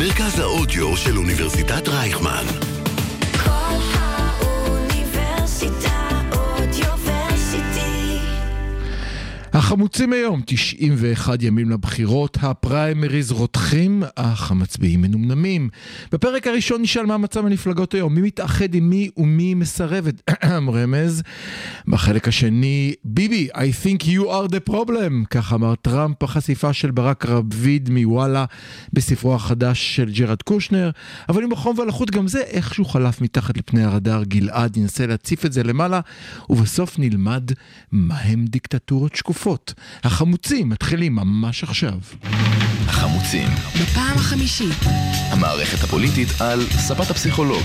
מרכז האודיו של אוניברסיטת רייכמן. החמוצים היום, 91 ימים לבחירות, הפריימריז רותחים, אך המצביעים מנומנמים. בפרק הראשון נשאל מה מצב המפלגות היום, מי מתאחד עם מי ומי מסרבת, רמז. בחלק השני, ביבי, I think you are the problem, כך אמר טראמפ בחשיפה של ברק רביד מוואלה בספרו החדש של ג'רד קושנר, אבל עם החום והלחות גם זה איכשהו חלף מתחת לפני הרדאר, גלעד ינסה להציף את זה למעלה, ובסוף נלמד מהם דיקטטורות שקופות. החמוצים מתחילים ממש עכשיו. החמוצים, בפעם החמישית. המערכת הפוליטית על ספת הפסיכולוג,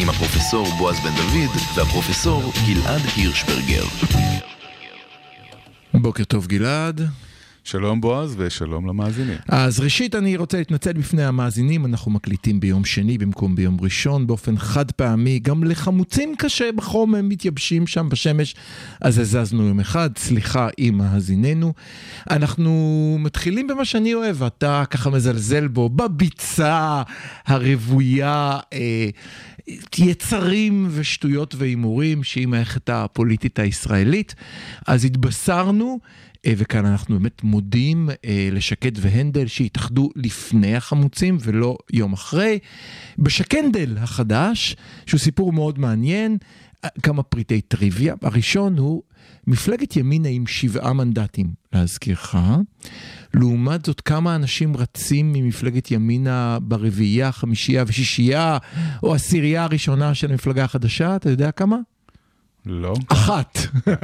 עם הפרופסור בועז בן דוד והפרופסור גלעד הירשברגר. בוקר טוב גלעד. שלום בועז ושלום למאזינים. אז ראשית אני רוצה להתנצל בפני המאזינים, אנחנו מקליטים ביום שני במקום ביום ראשון. באופן חד פעמי, גם לחמוצים קשה בחום הם מתייבשים שם בשמש, אז הזזנו יום אחד, סליחה עם מאזיננו. אנחנו מתחילים במה שאני אוהב, אתה ככה מזלזל בו, בביצה הרוויה, אה, יצרים ושטויות והימורים שהיא מערכת הפוליטית הישראלית, אז התבשרנו. אה, וכאן אנחנו באמת מודים אה, לשקד והנדל שהתאחדו לפני החמוצים ולא יום אחרי. בשקנדל החדש, שהוא סיפור מאוד מעניין, אה, כמה פריטי טריוויה. הראשון הוא מפלגת ימינה עם שבעה מנדטים, להזכירך. לעומת זאת, כמה אנשים רצים ממפלגת ימינה ברביעייה, חמישייה ושישייה, או עשירייה הראשונה של המפלגה החדשה, אתה יודע כמה? לא? אחת,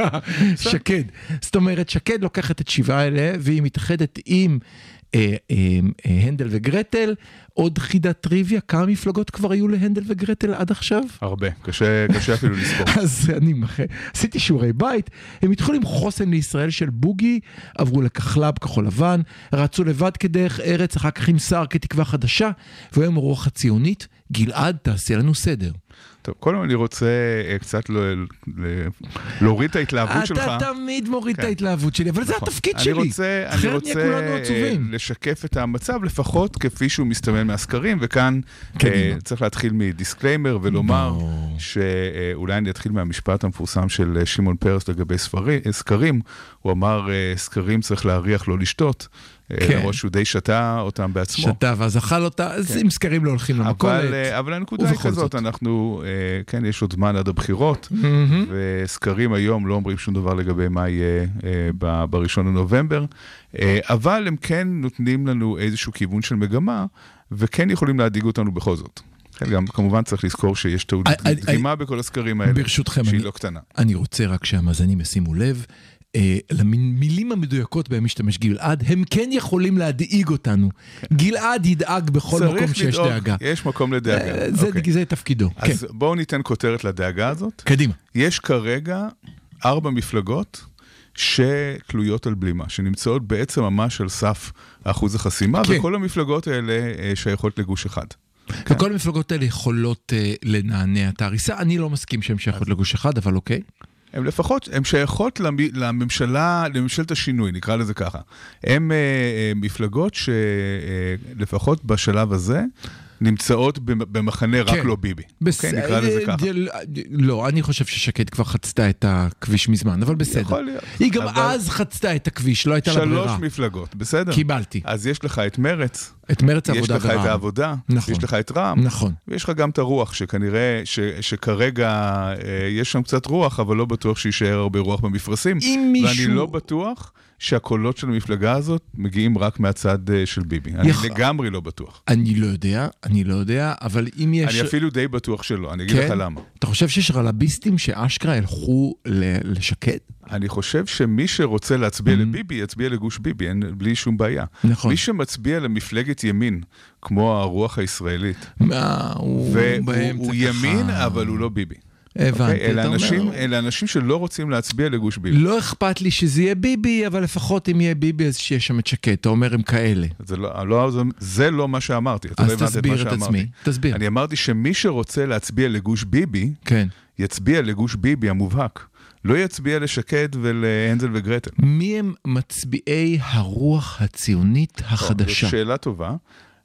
שקד. זאת אומרת, שקד לוקחת את שבעה האלה והיא מתאחדת עם הנדל וגרטל. עוד חידת טריוויה, כמה מפלגות כבר היו להנדל וגרטל עד עכשיו? הרבה, קשה, קשה אפילו לספור. אז אני מח... עשיתי שיעורי בית, הם התחילו עם חוסן לישראל של בוגי, עברו לכחלב כחול לבן, רצו לבד כדרך ארץ, אחר כך עם סער כתקווה חדשה, והיום הרוח הציונית. גלעד, תעשה לנו סדר. טוב, קודם אני רוצה אה, קצת להוריד את ההתלהבות שלך. אתה תמיד מוריד את כן. ההתלהבות שלי, אבל זה נכון. התפקיד אני שלי. רוצה, אני רוצה נהיה כולנו אה. לשקף את המצב, לפחות כפי שהוא מסתמן מהסקרים, וכאן קדימה. אה, צריך להתחיל מדיסקליימר ולומר. שאולי אני אתחיל מהמשפט המפורסם של שמעון פרס לגבי סקרים. הוא אמר, סקרים צריך להריח, לא לשתות. אה, כן. למרות שהוא די שתה אותם בעצמו. שתה ואז אכל אותה, אז עם סקרים לא הולכים למכולת. אבל, אה, אבל הנקודה היא כזאת, זאת. אנחנו, אה, כן, יש עוד זמן עד הבחירות, מהמם. וסקרים היום לא אומרים שום דבר לגבי מה יהיה אה, בראשון לנובמבר, אה, אבל הם כן נותנים לנו איזשהו כיוון של מגמה, וכן יכולים להדאיג אותנו בכל זאת. כן, גם כמובן צריך לזכור שיש טעות דגימה בכל הסקרים האלה, ברשותכם, שהיא אני- לא קטנה. אני רוצה רק שהמאזינים ישימו לב. אה, למילים המדויקות בהם משתמש גלעד, הם כן יכולים להדאיג אותנו. גלעד ידאג בכל כן. מקום שיש לדאוג, דאגה. יש מקום לדאגה. אה, זה- אוקיי. זה תפקידו. כן, אז בואו ניתן כותרת לדאגה הזאת. קדימה. יש כרגע ארבע מפלגות שתלויות על בלימה, שנמצאות בעצם ממש על סף אחוז החסימה, כן. וכל המפלגות האלה אה, שייכות לגוש אחד. וכל המפלגות האלה יכולות לנענע את ההריסה. אני לא מסכים שהן שייכות לגוש אחד, אבל אוקיי. הן לפחות, הן שייכות למ- לממשלה, לממשלת השינוי, נקרא לזה ככה. הן אה, אה, מפלגות שלפחות בשלב הזה נמצאות במ- במחנה רק כן. לא ביבי. בס- אוקיי, נקרא לזה אה, ככה. לא, אני חושב ששקד כבר חצתה את הכביש מזמן, אבל בסדר. יכול להיות. היא גם אבל- אז חצתה את הכביש, לא הייתה לה ברירה. שלוש מפלגות, בסדר? קיבלתי. אז יש לך את מרץ, את מרץ יש העבודה לך את ורע"מ. העבודה, נכון. יש לך את רע"מ, נכון. ויש לך גם את הרוח, שכנראה, ש, שכרגע אה, יש שם קצת רוח, אבל לא בטוח שיישאר הרבה רוח במפרשים. אם מישהו... ואני לא בטוח שהקולות של המפלגה הזאת מגיעים רק מהצד אה, של ביבי. אני לגמרי לא בטוח. אני לא יודע, אני לא יודע, אבל אם יש... אני אפילו די בטוח שלא, אני אגיד כן? לך למה. אתה חושב שיש רלביסטים שאשכרה ילכו ל- לשקד? אני חושב שמי שרוצה להצביע לביבי, יצביע לגוש ביבי, אין, בלי שום בעיה. Mm-hmm. נכון. מי שמצביע למפלגת ימין, כמו הרוח הישראלית, מה, הוא באמצע הוא ככה... ימין, אבל הוא לא ביבי. הבנתי, אוקיי? אלה, אנשים, אומר... אלה אנשים שלא רוצים להצביע לגוש ביבי. לא אכפת לי שזה יהיה ביבי, אבל לפחות אם יהיה ביבי אז שיהיה שם את שקד. אתה אומר הם כאלה. זה לא, לא, זה, זה לא מה שאמרתי, אתה אז לא הבנת את תסביר את שאמרתי. עצמי. תסביר. אני אמרתי שמי שרוצה להצביע לגוש ביבי, כן. יצביע לגוש ביבי המובהק. לא יצביע לשקד ולהנזל וגרטל. מי הם מצביעי הרוח הציונית החדשה? זו שאלה טובה.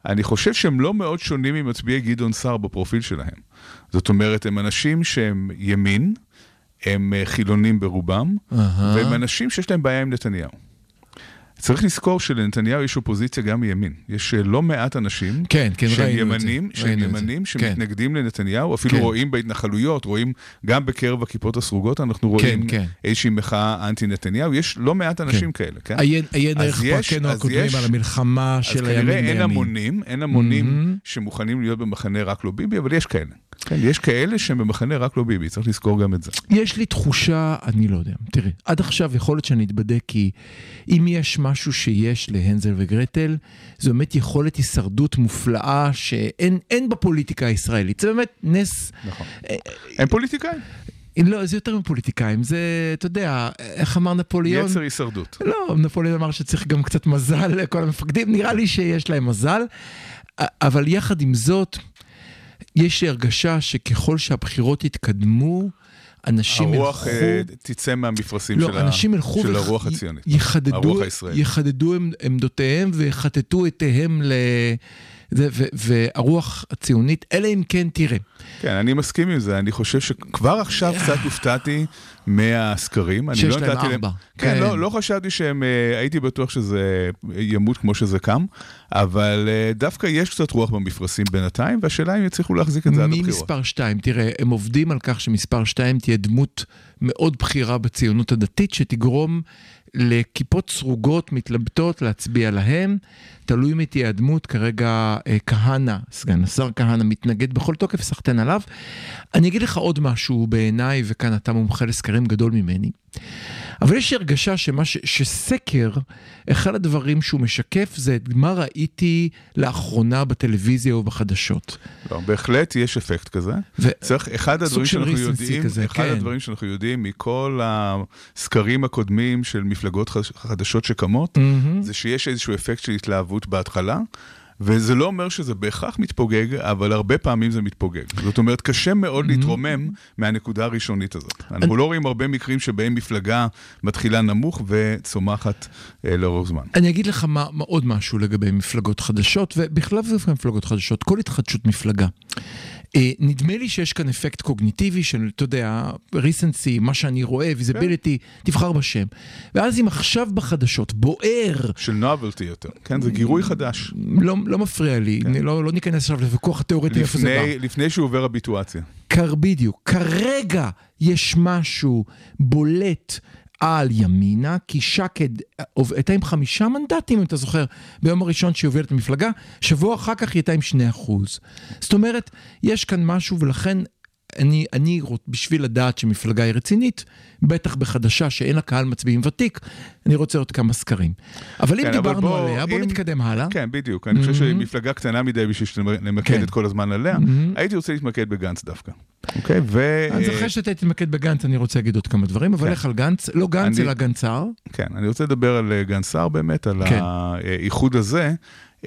אני חושב שהם לא מאוד שונים ממצביעי גדעון סער בפרופיל שלהם. זאת אומרת, הם אנשים שהם ימין, הם אה, חילונים ברובם, אהה. והם אנשים שיש להם בעיה עם נתניהו. צריך לזכור שלנתניהו יש אופוזיציה גם מימין. יש אה, לא מעט אנשים כן, כן, שהם ימנים, שהם. ימנים כן. שמתנגדים לנתניהו, אפילו כן. רואים בהתנחלויות, רואים גם בקרב הכיפות הסרוגות, אנחנו רואים כן. איזושהי מחאה אנטי נתניהו, יש לא מעט אנשים כאלה, כן? עיין עיין אז ערך יש- פרקינו אז הקודמים יש- על המלחמה אז של הימין כנראה אין בימין. המונים, אין המונים מהמם. שמוכנים להיות במחנה רק לא ביבי, אבל יש כאלה. כן, יש כאלה שהם במחנה רק לא ביבי, צריך לזכור גם את זה. יש לי תחושה, אני לא יודע, תראה, עד עכשיו יכול להיות שאני אתבדק כי אם יש משהו שיש להנזל וגרטל, זו באמת יכולת הישרדות מופלאה שאין אין בפוליטיקה הישראלית. זה באמת נס, נכון. הם פוליטיקאים, לא, זה יותר מפוליטיקאים, זה, אתה יודע, איך אמר נפוליאון? יצר הישרדות. לא, נפוליאון אמר שצריך גם קצת מזל לכל המפקדים, נראה לי שיש להם מזל, אבל יחד עם זאת, יש לי הרגשה שככל שהבחירות יתקדמו, אנשים הרוח ילכו... אה, תצא מהמפרשים לא, של ה- אנשים ילכו של הרוח הציונית. יחדדו, הרוח הישראלית. יחדדו עמ- עמדותיהם ויחטטו עטיהם ל... זה, ו, והרוח הציונית, אלא אם כן תראה. כן, אני מסכים עם זה, אני חושב שכבר עכשיו קצת הופתעתי מהסקרים. שיש לא להם ארבע. כן, כן. לא, לא חשבתי שהם, אה, הייתי בטוח שזה ימות כמו שזה קם, אבל אה, דווקא יש קצת רוח במפרשים בינתיים, והשאלה אם יצליחו להחזיק את זה עד הבחירות. מספר 2? תראה, הם עובדים על כך שמספר 2 תהיה דמות מאוד בכירה בציונות הדתית, שתגרום לכיפות סרוגות מתלבטות להצביע להם. תלוי מי תהיה הדמות, כרגע אה, כהנא, סגן השר כהנא, מתנגד בכל תוקף, סחטיין עליו. אני אגיד לך עוד משהו בעיניי, וכאן אתה מומחה לסקרים גדול ממני. אבל יש הרגשה שמה ש... שסקר, אחד הדברים שהוא משקף זה את מה ראיתי לאחרונה בטלוויזיה ובחדשות. לא, בהחלט יש אפקט כזה. ו- צריך, אחד הדברים שאנחנו יודעים, כזה, אחד כן. הדברים שאנחנו יודעים מכל הסקרים הקודמים של מפלגות חדשות שקמות, מהמם. זה שיש איזשהו אפקט של התלהבות בהתחלה. וזה לא אומר שזה בהכרח מתפוגג, אבל הרבה פעמים זה מתפוגג. זאת אומרת, קשה מאוד להתרומם מהנקודה הראשונית הזאת. אנחנו לא רואים הרבה מקרים שבהם מפלגה מתחילה נמוך וצומחת אה, לאורך זמן. אני אגיד לך מה, מה עוד משהו לגבי מפלגות חדשות, ובכלל זה מפלגות חדשות, כל התחדשות מפלגה. אה, נדמה לי שיש כאן אפקט קוגניטיבי של, אתה יודע, recency, מה שאני רואה, visibility, תבחר בשם. ואז אם עכשיו בחדשות בוער, של novelty יותר, כן? זה גירוי חדש. לא, לא מפריע לי, אני לא, לא ניכנס עכשיו לוויכוח התיאורטי איפה זה בא. לפני, לפני שהוא עובר הביטואציה. קר, בדיוק. כרגע יש משהו בולט על ימינה, כי שקד אה, הייתה עם חמישה מנדטים, אם אתה זוכר, ביום הראשון שהיא הובילה את המפלגה, שבוע אחר כך היא הייתה עם שני אחוז. זאת אומרת, יש כאן משהו, ולכן אני, אני בשביל לדעת שמפלגה היא רצינית, בטח בחדשה שאין לה קהל מצביעים ותיק, אני רוצה עוד כמה סקרים. אבל אם כן, אבל דיברנו בוא, עליה, בואו אם- נתקדם הלאה. כן, בדיוק. אני חושב שמפלגה קטנה מדי בשביל שנמקד כן. את כל הזמן עליה. הייתי רוצה להתמקד בגנץ דווקא. אוקיי? ו... אז אחרי שאתה תתמקד בגנץ, אני רוצה להגיד עוד כמה דברים, אבל כן. לך על גנץ, לא גנץ, אני- אלא גנצר. כן, אני רוצה לדבר על אה, גנץ סער באמת, על כן. האיחוד הזה,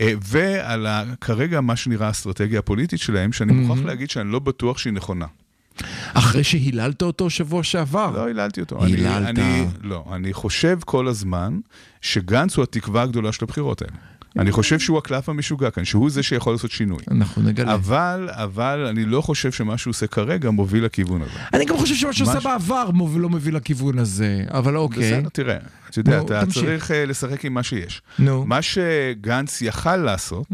אה, ועל ה- כרגע מה שנראה האסטרטגיה הפוליטית שלהם, שאני מוכרח להגיד שאני לא בטוח שהיא נכונה. אחרי שהיללת אותו שבוע שעבר. לא היללתי אותו. אני- היללת. אני, לא, אני חושב כל הזמן שגנץ הוא התקווה הגדולה של הבחירות האלה. אני חושב שהוא הקלף המשוגע כאן, שהוא זה שיכול לעשות שינוי. אנחנו נגלה. אבל, אבל אני לא חושב שמה שהוא עושה כרגע מוביל לכיוון הזה. אני גם חושב שמה שהוא עושה בעבר מוביל- לא מביא לכיוון הזה, אבל אוקיי. בסדר, תראה, אתה יודע, אתה. צריך אה, לשחק עם מה שיש. נו. מה שגנץ יכל לעשות.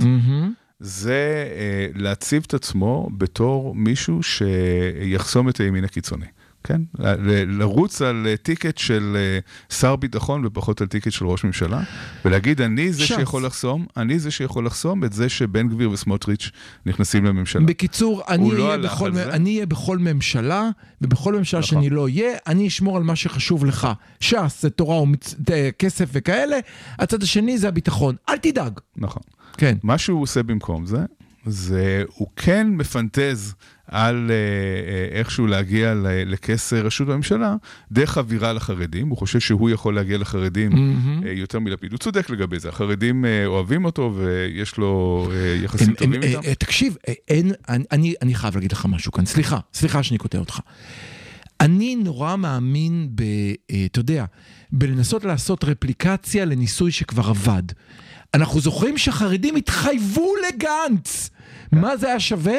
זה אה, להציב את עצמו בתור מישהו שיחסום את הימין הקיצוני. כן? ל- ל- לרוץ על אה, טיקט של אה, שר ביטחון ופחות על טיקט של ראש ממשלה, ולהגיד, אני זה ש"ס. שיכול לחסום, אני זה שיכול לחסום את זה שבן גביר וסמוטריץ' נכנסים לממשלה. בקיצור, אני לא אהיה הלך בכל מ-. אני אהיה בכל ממשלה, ובכל ממשלה נכון. שאני לא אהיה, אני אשמור על מה שחשוב לך. ש"ס זה תורה ומצ- כסף וכאלה, הצד השני זה הביטחון. אל תדאג. נכון. כן. מה שהוא עושה במקום זה, זה הוא כן מפנטז על אה, אה, איכשהו להגיע לכס ראשות הממשלה דרך אווירה לחרדים. הוא חושב שהוא יכול להגיע לחרדים מהמם. אה, יותר מלפיד. הוא צודק לגבי זה, החרדים אה, אוהבים אותו ויש לו אה, יחסים הם- טובים הם- איתם. אה, תקשיב, אין, אני- אני חייב להגיד לך משהו כאן, סליחה, סליחה שאני קוטע אותך. אני נורא מאמין ב... אתה יודע, בלנסות לעשות רפליקציה לניסוי שכבר עבד. אנחנו זוכרים שהחרדים התחייבו לגנץ. מה זה היה שווה?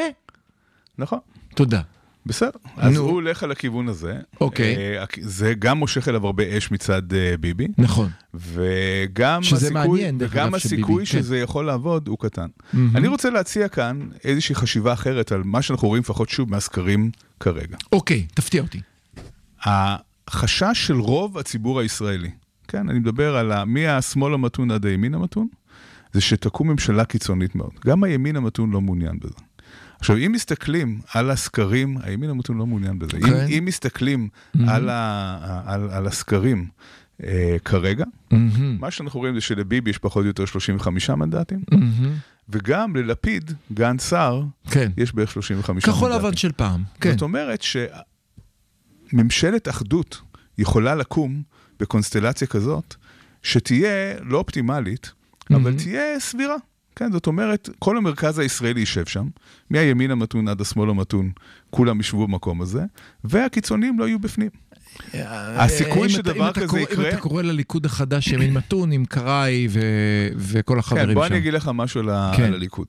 נכון. תודה. בסדר, אז. הוא הולך על הכיוון הזה. אוקיי. אה, זה גם מושך אליו הרבה אש מצד אה, ביבי, נכון. וגם שזה הסיכוי, מעניין, דרך וגם אגב, שביבי, הסיכוי כן. שזה יכול לעבוד הוא קטן. מהמם. אני רוצה להציע כאן איזושהי חשיבה אחרת על מה שאנחנו רואים לפחות שוב מהסקרים כרגע. אוקיי, תפתיע אותי. החשש של רוב הציבור הישראלי, כן, אני מדבר על ה- מהשמאל המתון עד הימין המתון, זה שתקום ממשלה קיצונית מאוד. גם הימין המתון לא מעוניין בזה. עכשיו, אם מסתכלים על הסקרים, הימין המתון לא מעוניין בזה. אם, כן. אם מסתכלים על, ה, על, על הסקרים אה, כרגע, מהמם, מה שאנחנו רואים זה שלביבי יש פחות או יותר 35 מנדטים, מהמם. וגם ללפיד, גן סער, כן. יש בערך 35 כחול מנדטים. לבן של פעם. כן. זאת אומרת שממשלת אחדות יכולה לקום בקונסטלציה כזאת, שתהיה לא אופטימלית, אבל. תהיה סבירה. כן, זאת אומרת, כל המרכז הישראלי יישב שם, מהימין המתון עד השמאל המתון, כולם ישבו במקום הזה, והקיצונים לא יהיו בפנים. הסיכוי אם שדבר כזה יקרה- אם אתה קורא לליכוד החדש ימין מתון עם קראי וכל כן, החברים בוא שם. אני אגיד לך משהו על כן. הליכוד.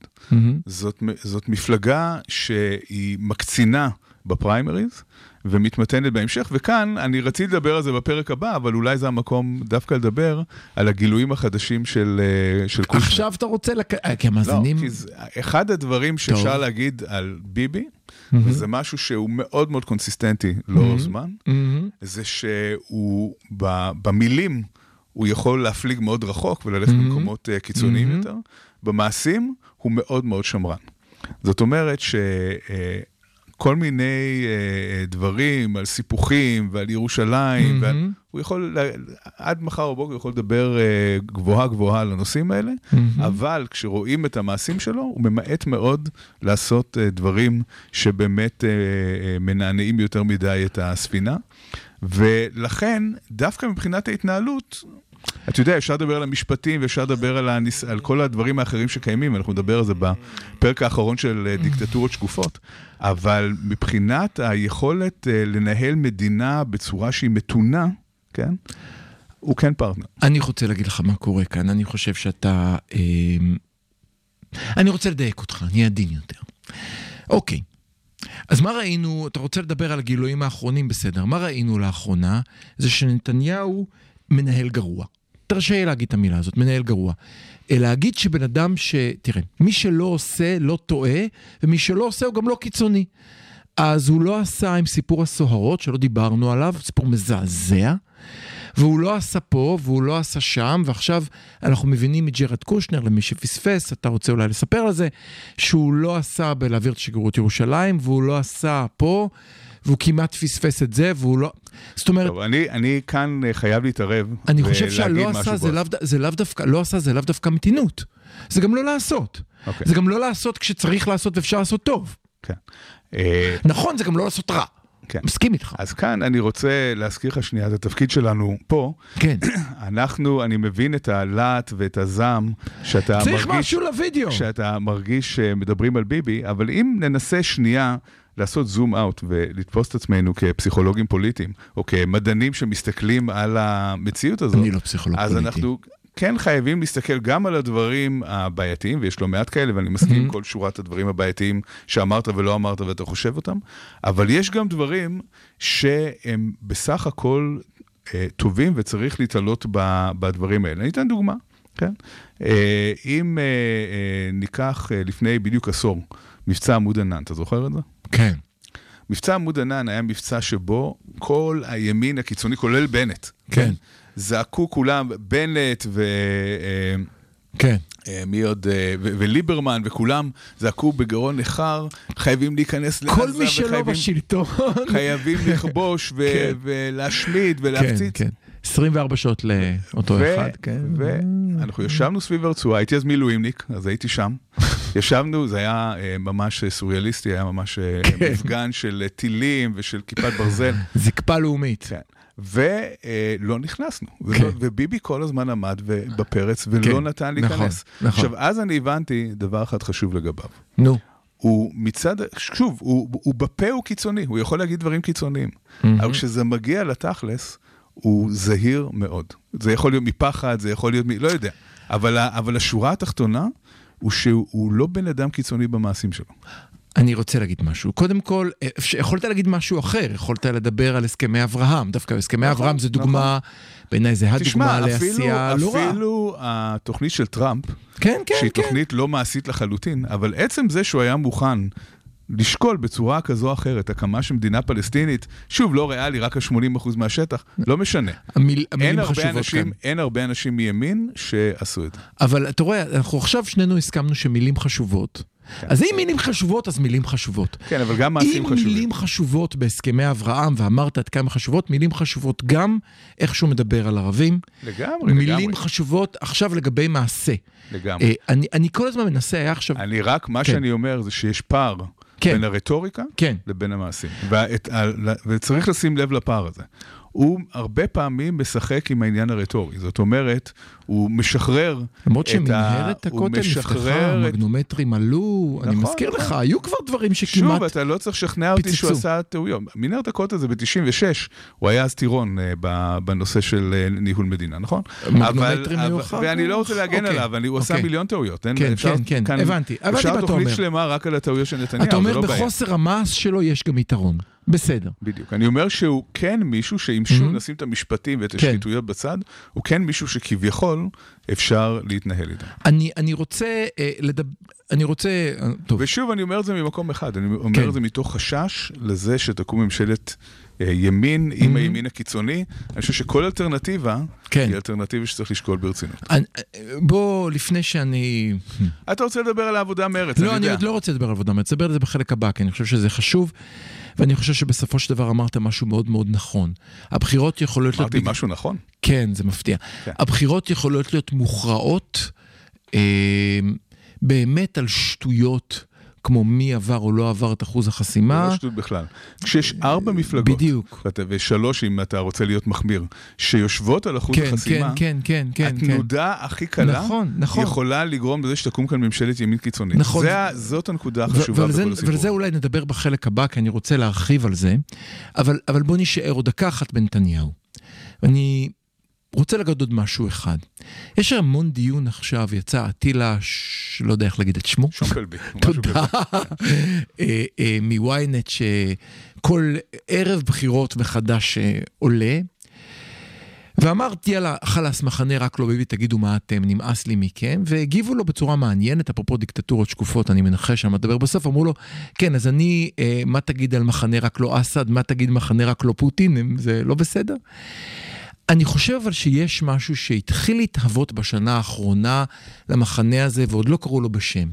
זאת מפלגה שהיא מקצינה בפריימריז ומתמתנת בהמשך, וכאן אני רציתי לדבר על זה בפרק הבא, אבל אולי זה המקום דווקא לדבר על הגילויים החדשים של, אה, של קושנר. עכשיו אתה רוצה לק... אה, כי לא. כי זה, אחד הדברים שאפשר. להגיד על ביבי, מהמם. וזה משהו שהוא מאוד מאוד קונסיסטנטי לאורך זמן, מהמם. זה שהוא ב- במילים, הוא יכול להפליג מאוד רחוק וללכת מהמם. במקומות אה, קיצוניים מהמם. יותר, במעשים הוא מאוד מאוד שמרן. זאת אומרת שכל מיני אה, דברים על סיפוחים ועל ירושלים, ועל, מהמם. הוא יכול, עד מחר בבוקר הוא יכול לדבר אה, גבוהה גבוהה על הנושאים האלה, מהמם. אבל כשרואים את המעשים שלו, הוא ממעט מאוד לעשות אה, דברים שבאמת אה, אה, מנענעים יותר מדי את הספינה. ולכן, דווקא מבחינת ההתנהלות, אתה יודע, אפשר לדבר על המשפטים ואפשר לדבר על, הניס... על כל הדברים האחרים שקיימים, אנחנו נדבר על זה בפרק האחרון של אה, דיקטטורות שקופות, אבל מבחינת היכולת אה, לנהל מדינה בצורה שהיא מתונה, כן? הוא כן פרטנר. אני רוצה להגיד לך מה קורה כאן, אני חושב שאתה... אה, אני רוצה לדייק אותך, אני עדין יותר. אוקיי, אז מה ראינו, אתה רוצה לדבר על הגילויים האחרונים, בסדר. מה ראינו לאחרונה? זה שנתניהו מנהל גרוע. תרשה לי להגיד את המילה הזאת, מנהל גרוע. אה, להגיד שבן אדם ש... תראה, מי שלא עושה לא טועה, ומי שלא עושה הוא גם לא קיצוני. אז הוא לא עשה עם סיפור הסוהרות, שלא דיברנו עליו, סיפור מזעזע. והוא לא עשה פה, והוא לא עשה שם, ועכשיו אנחנו מבינים מג'רד קושנר, למי שפספס, אתה רוצה אולי לספר על זה, שהוא לא עשה בלהעביר את שגרירות ירושלים, והוא לא עשה פה, והוא כמעט פספס את זה, והוא לא... זאת אומרת, טוב, אני, אני כאן אה, חייב להתערב אני חושב שהלא עשה זה. לאו, זה לאו דווקא, לא עשה זה לאו דווקא מתינות. זה גם לא לעשות. אוקיי. זה גם לא לעשות כשצריך לעשות ואפשר לעשות טוב. כן. אה, נכון, זה גם לא לעשות רע. כן. מסכים איתך. אז כאן אני רוצה להזכיר לך שנייה את התפקיד שלנו פה. כן. אנחנו, אני מבין את הלהט ואת הזעם שאתה צריך מרגיש, משהו לוידאו. שאתה מרגיש שמדברים על ביבי, אבל אם ננסה שנייה לעשות זום אאוט ולתפוס את עצמנו כפסיכולוגים פוליטיים, או כמדענים שמסתכלים על המציאות הזאת, אני לא פסיכולוג אז פוליטי. אנחנו כן חייבים להסתכל גם על הדברים הבעייתיים, ויש לא מעט כאלה, ואני מסכים עם כל שורת הדברים הבעייתיים שאמרת ולא אמרת ואתה חושב אותם, אבל יש גם דברים שהם בסך הכל אה, טובים וצריך להתעלות ב- בדברים האלה. אני אתן דוגמה, כן? אה, אם אה, אה, ניקח אה, לפני בדיוק עשור, מבצע עמוד ענן, אתה זוכר את זה? כן. מבצע עמוד ענן היה מבצע שבו כל הימין הקיצוני, כולל בנט, כן. זעקו כולם, בנט ו... אה, כן. אה, מי עוד? אה, וליברמן וכולם זעקו בגרון ניחר, חייבים להיכנס לעזה כל מי שלא בשלטון. חייבים לכבוש כן. ולהשמיד כן, ולהפציץ. כן. 24 שעות לאותו ו- אחד, כן. ואנחנו ישבנו סביב הרצועה, הייתי אז מילואימניק, אז הייתי שם. ישבנו, זה היה אה, ממש סוריאליסטי, היה ממש אה, כן. מפגן של אה, טילים ושל כיפת ברזל. זקפה לאומית. כן. ולא נכנסנו, כן. ולא, וביבי כל הזמן עמד בפרץ ולא כן, נתן נכון, להיכנס. נכון. עכשיו, אז אני הבנתי דבר אחד חשוב לגביו. נו. הוא מצד, שוב, הוא, הוא בפה הוא קיצוני, הוא יכול להגיד דברים קיצוניים, אבל כשזה מגיע לתכלס, הוא זהיר מאוד. זה יכול להיות מפחד, זה יכול להיות מ... לא יודע. אבל, אבל השורה התחתונה, הוא שהוא לא בן אדם קיצוני במעשים שלו. אני רוצה להגיד משהו. קודם כל, יכולת להגיד משהו אחר, יכולת לדבר על הסכמי אברהם. דווקא הסכמי נכון, אברהם זה דוגמה, בעיניי זה הדוגמה לעשייה לא רעה. אפילו התוכנית של טראמפ, כן, כן, שהיא כן. תוכנית לא מעשית לחלוטין, אבל עצם זה שהוא היה מוכן לשקול בצורה כזו או אחרת הקמה של מדינה פלסטינית, שוב, לא ריאלי, רק ה-80% מהשטח, לא משנה. המיל, אין המילים חשובות אנשים, כאן. אין הרבה אנשים מימין שעשו את זה. אבל אתה רואה, אנחנו עכשיו שנינו הסכמנו שמילים חשובות. אז אם מילים חשובות, אז מילים חשובות. כן, אבל גם מעשים אם חשובים. מילים חשובות בהסכמי אברהם, ואמרת עד כמה חשובות, מילים חשובות גם איך שהוא מדבר על ערבים. לגמרי, מילים לגמרי. חשוות עכשיו לגבי מעשה. לגמרי. אה, אני, אני כל הזמן מנסה, היה עכשיו... אני רק, מה כן. שאני אומר זה שיש פער כן. בין הרטוריקה כן. לבין המעשים. ואת, וצריך לשים לב לפער הזה. הוא הרבה פעמים משחק עם העניין הרטורי. זאת אומרת, הוא משחרר למרות את ה- שמנהרת הוא הכותל נפתחה, המגנומטרים עלו, אני נכון, מזכיר נכון. לך, היו כבר דברים שכמעט... שוב, אתה לא צריך לשכנע אותי שהוא פיצצו. עשה טעויות. מנהרת הכותל זה ב-96, הוא היה אז טירון אה, בנושא של אה, ניהול מדינה, נכון? מגנומטרים היו אחר ואני? לא רוצה להגן אוקיי, עליו, אני- הוא עשה אוקיי. מיליון טעויות. אין- כן, אפשר- כן, כן, כאן- הבנתי, אפשר אתה תוכנית אומר. שלמה רק על הטעויות של נתניהו, אתה אומר זה לא בעיה. בחוסר המעש שלו יש גם יתרון. בסדר. בדיוק. אני אומר שהוא כן מישהו שאם שוב נשים את המשפטים ואת כן. השחיתויות בצד, הוא כן מישהו שכביכול אפשר להתנהל איתו. אני, אני רוצה אה, לדבר... אני רוצה... אה, טוב, ושוב, אני אומר את זה ממקום אחד, אני אומר כן. את זה מתוך חשש לזה שתקום ממשלת ימין עם הימין הקיצוני. אני חושב שכל אלטרנטיבה כן. היא אלטרנטיבה שצריך לשקול ברצינות. אני, אה, בוא, לפני שאני... אתה רוצה לדבר על העבודה מרץ, לא, אני אני יודע. עוד לא רוצה לדבר על עבודה מרץ, נדבר על זה בחלק הבא, כי אני חושב שזה חשוב, ואני חושב שבסופו של דבר אמרת משהו מאוד מאוד נכון. הבחירות יכולות להיות... אמרתי משהו נכון? כן, זה מפתיע. כן. הבחירות יכולות להיות מוכרעות אה, באמת על שטויות, כמו מי עבר או לא עבר את אחוז זה החסימה. לא שטות בכלל. כשיש ארבע מפלגות, בדיוק. ואתה- ושלוש אם אתה רוצה להיות מחמיר, שיושבות על אחוז כן, כן, החסימה, כן, כן, כן, כן. התנודה הכי קלה, נכון, נכון. יכולה לגרום לזה שתקום כאן ממשלת ימין קיצונית. נכון. זה זאת הנקודה ו- החשובה זה- בכל הסיפור. ועל זה אולי נדבר בחלק הבא, כי אני רוצה להרחיב על זה, אבל, אבל בוא נישאר עוד דקה אחת בנתניהו. ואני רוצה להגיד עוד משהו אחד. יש המון דיון עכשיו, יצא אטילה, ש... לא יודע איך להגיד את שמו. שומפלבי. תודה. אה, אה, מ-ynet שכל ערב בחירות מחדש אה, עולה. ואמרתי, יאללה, חלאס, מחנה רק לא ביבי, תגידו מה אתם, נמאס לי מכם, והגיבו לו בצורה מעניינת, אפרופו דיקטטורות שקופות, אני מנחש שם מדבר בסוף, אמרו לו, כן, אז אני, אה, מה תגיד על מחנה רק לא אסד, מה תגיד מחנה רק לא פוטין, זה לא בסדר? אני חושב אבל שיש משהו שהתחיל להתהוות בשנה האחרונה למחנה הזה, ועוד לא קראו לו בשם.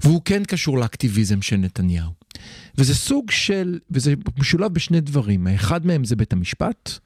והוא כן קשור לאקטיביזם של נתניהו. וזה סוג של, וזה משולב בשני דברים, האחד מהם זה בית המשפט,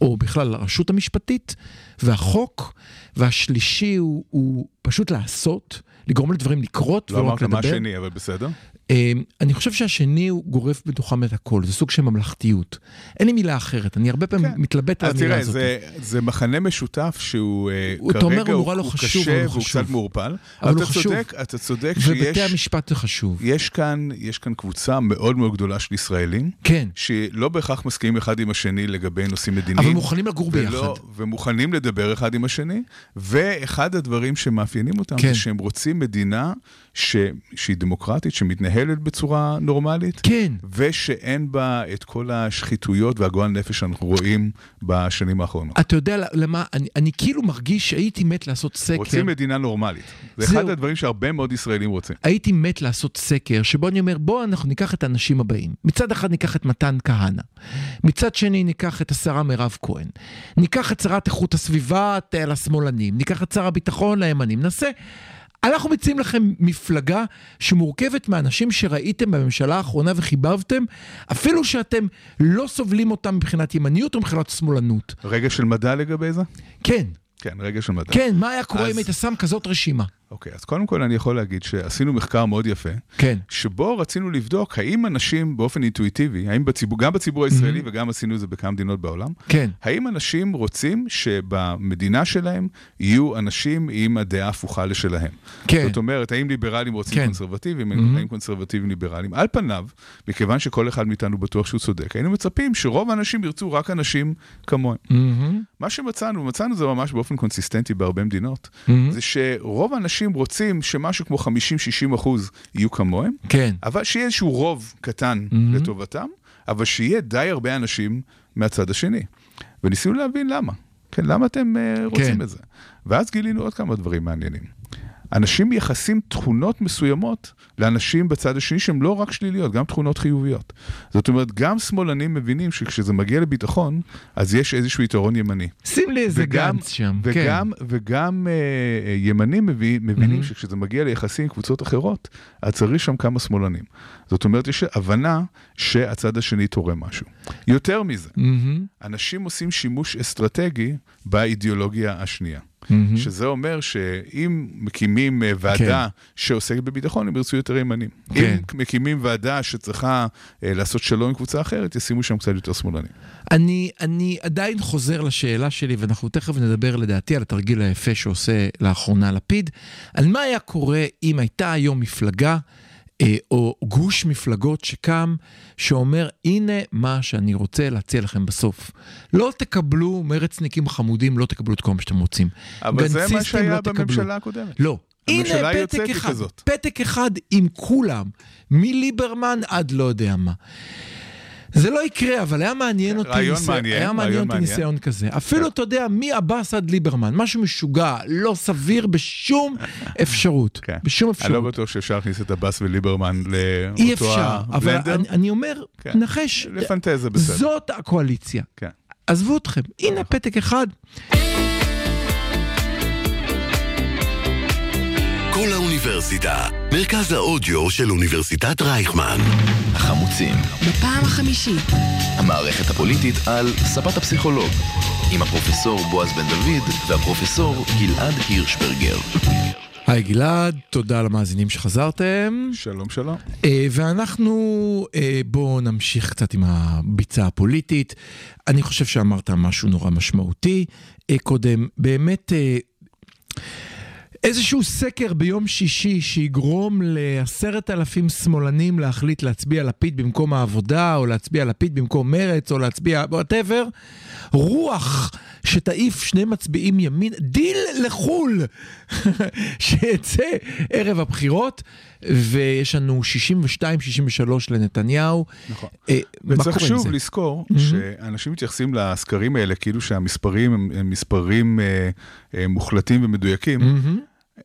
או בכלל הרשות המשפטית, והחוק, והשלישי הוא, הוא פשוט לעשות, לגרום לדברים לקרות, לא ולא אמרת רק מה לדבר. השני, אבל בסדר. אה, אני חושב שהשני הוא גורף בתוכם את הכל, זה סוג של ממלכתיות. אין לי מילה אחרת, אני הרבה פעמים כן. מתלבט על אז המילה תראה, הזאת. זה, זה מחנה משותף שהוא אה, הוא- אומר, כרגע הוא נורא לא חשוב, קשה אבל הוא והוא חשוב. קצת מעורפל. אבל הוא אתה חשוב. צודק, אתה צודק ובתי שיש המשפט זה חשוב. יש כאן, יש כאן קבוצה מאוד מאוד גדולה של ישראלים, כן, שלא בהכרח מסכימים אחד עם השני לגבי נושאים מדיניים. אבל מוכנים לגור ביחד. ולא, ומוכנים לדבר אחד עם השני, ואחד הדברים שמאפיינים אותם כן. זה שהם רוצים מדינה ש, שהיא דמוקרטית, שמתנהלת בצורה נורמלית, כן. ושאין בה את כל השחיתויות והגועל נפש שאנחנו רואים בשנים האחרונות. אתה יודע למה, אני, אני כאילו מרגיש שהייתי מת לעשות סקר. רוצים מדינה נורמלית. זה זהו. אחד הדברים שהרבה מאוד ישראלים רוצים. הייתי מת לעשות סקר שבו אני אומר בוא אנחנו ניקח את האנשים הבאים. מצד אחד ניקח את מתן כהנא, מצד שני ניקח את השרה מירב כהן, ניקח את שרת איכות הסביבה לשמאלנים, ניקח את שר הביטחון לימנים, נעשה. אנחנו מציעים לכם מפלגה שמורכבת מאנשים שראיתם בממשלה האחרונה וחיבבתם, אפילו שאתם לא סובלים אותם מבחינת ימניות או מבחינת שמאלנות. רגע של מדע לגבי זה? כן, כן, רגע של מדע. כן, מה היה קורה אז- אם היית שם כזאת רשימה? אוקיי, אז קודם כל אני יכול להגיד שעשינו מחקר מאוד יפה, כן. שבו רצינו לבדוק האם אנשים באופן אינטואיטיבי, האם בציבור, גם בציבור הישראלי Mm-hmm. וגם עשינו את זה בכמה מדינות בעולם, כן. האם אנשים רוצים שבמדינה שלהם יהיו אנשים עם הדעה הפוכה לשלהם? כן. זאת אומרת, האם ליברלים רוצים כן. קונסרבטיבים, Mhm. האם קונסרבטיבים ליברלים? על פניו, מכיוון שכל אחד מאיתנו בטוח שהוא צודק, היינו מצפים שרוב האנשים ירצו רק אנשים כמוהם. מהמם. מה שמצאנו, מצאנו זה ממש באופן קונסיסטנטי בהרבה מדינות, מהמם. זה שרוב האנשים רוצים שמשהו כמו 50-60 אחוז יהיו כמוהם, כן. אבל שיהיה איזשהו רוב קטן Mhm. לטובתם, אבל שיהיה די הרבה אנשים מהצד השני. וניסינו להבין למה. כן, למה אתם uh, רוצים כן. את זה? ואז גילינו עוד כמה דברים מעניינים. אנשים מייחסים תכונות מסוימות לאנשים בצד השני שהן לא רק שליליות, גם תכונות חיוביות. זאת אומרת, גם שמאלנים מבינים שכשזה מגיע לביטחון, אז יש איזשהו יתרון ימני. שים לי איזה וגם- גנץ שם. וגם, וגם אה, אה, ימנים מבין, מבינים Mhm. שכשזה מגיע ליחסים עם קבוצות אחרות, אז צריך שם כמה שמאלנים. זאת אומרת, יש הבנה שהצד השני תורם משהו. יותר מזה, כן. מהמם. אנשים עושים שימוש אסטרטגי באידיאולוגיה השנייה. מהמם. שזה אומר שאם מקימים אה, ועדה שעוסקת בביטחון, הם ירצו יותר ימנים. כן. אם מקימים ועדה שצריכה אה, לעשות שלום עם קבוצה אחרת, ישימו שם קצת יותר שמאלנים. אני, אני עדיין חוזר לשאלה שלי, ואנחנו תכף נדבר לדעתי על התרגיל היפה שעושה לאחרונה לפיד, על מה היה קורה אם הייתה היום מפלגה או גוש מפלגות שקם, שאומר, הנה מה שאני רוצה להציע לכם בסוף. לא תקבלו מרצניקים חמודים, לא תקבלו את כל מה שאתם רוצים. אבל זה מה שהיה לא. בממשלה הקודמת. לא. הנה פתק אחד, כזאת. פתק אחד עם כולם, מליברמן עד לא יודע מה. זה לא יקרה, אבל היה מעניין אותי, רעיון ניסיון- מעניין, היה מעניין רעיון אותי מעניין. ניסיון כזה. אפילו, כן. אתה יודע, מעבאס עד ליברמן, משהו משוגע, לא סביר בשום אפשרות. כן. בשום אני לא אפשרות. בטוח שאפשר להכניס את עבאס וליברמן לאותו אי אפשר, אבל הבלנדר. אני, אני אומר, כן. נחש, לפנטז זה בסדר. זאת הקואליציה. כן. עזבו אתכם, הנה פתק אחד, כל האוניברסיטה, מרכז האודיו של אוניברסיטת רייכמן. החמוצים, בפעם החמישית. המערכת הפוליטית על ספת הפסיכולוג, עם הפרופסור בועז בן דוד והפרופסור גלעד הירשברגר. היי גלעד, תודה למאזינים שחזרתם. שלום, שלום. אה, ואנחנו, אה, בואו נמשיך קצת עם הביצה הפוליטית. אני חושב שאמרת משהו נורא משמעותי אה, קודם. באמת, אה, איזשהו סקר ביום שישי שיגרום לעשרת אלפים שמאלנים להחליט להצביע לפיד במקום העבודה, או להצביע לפיד במקום מרצ, או להצביע whatever. רוח שתעיף שני מצביעים ימין, דיל לחו"ל, שיצא ערב הבחירות, ויש לנו 62-63 לנתניהו. נכון. אה, וצריך שוב? לזכור Mhm. שאנשים מתייחסים לסקרים האלה כאילו שהמספרים הם, הם מספרים אה, אה, מוחלטים ומדויקים. מהמם.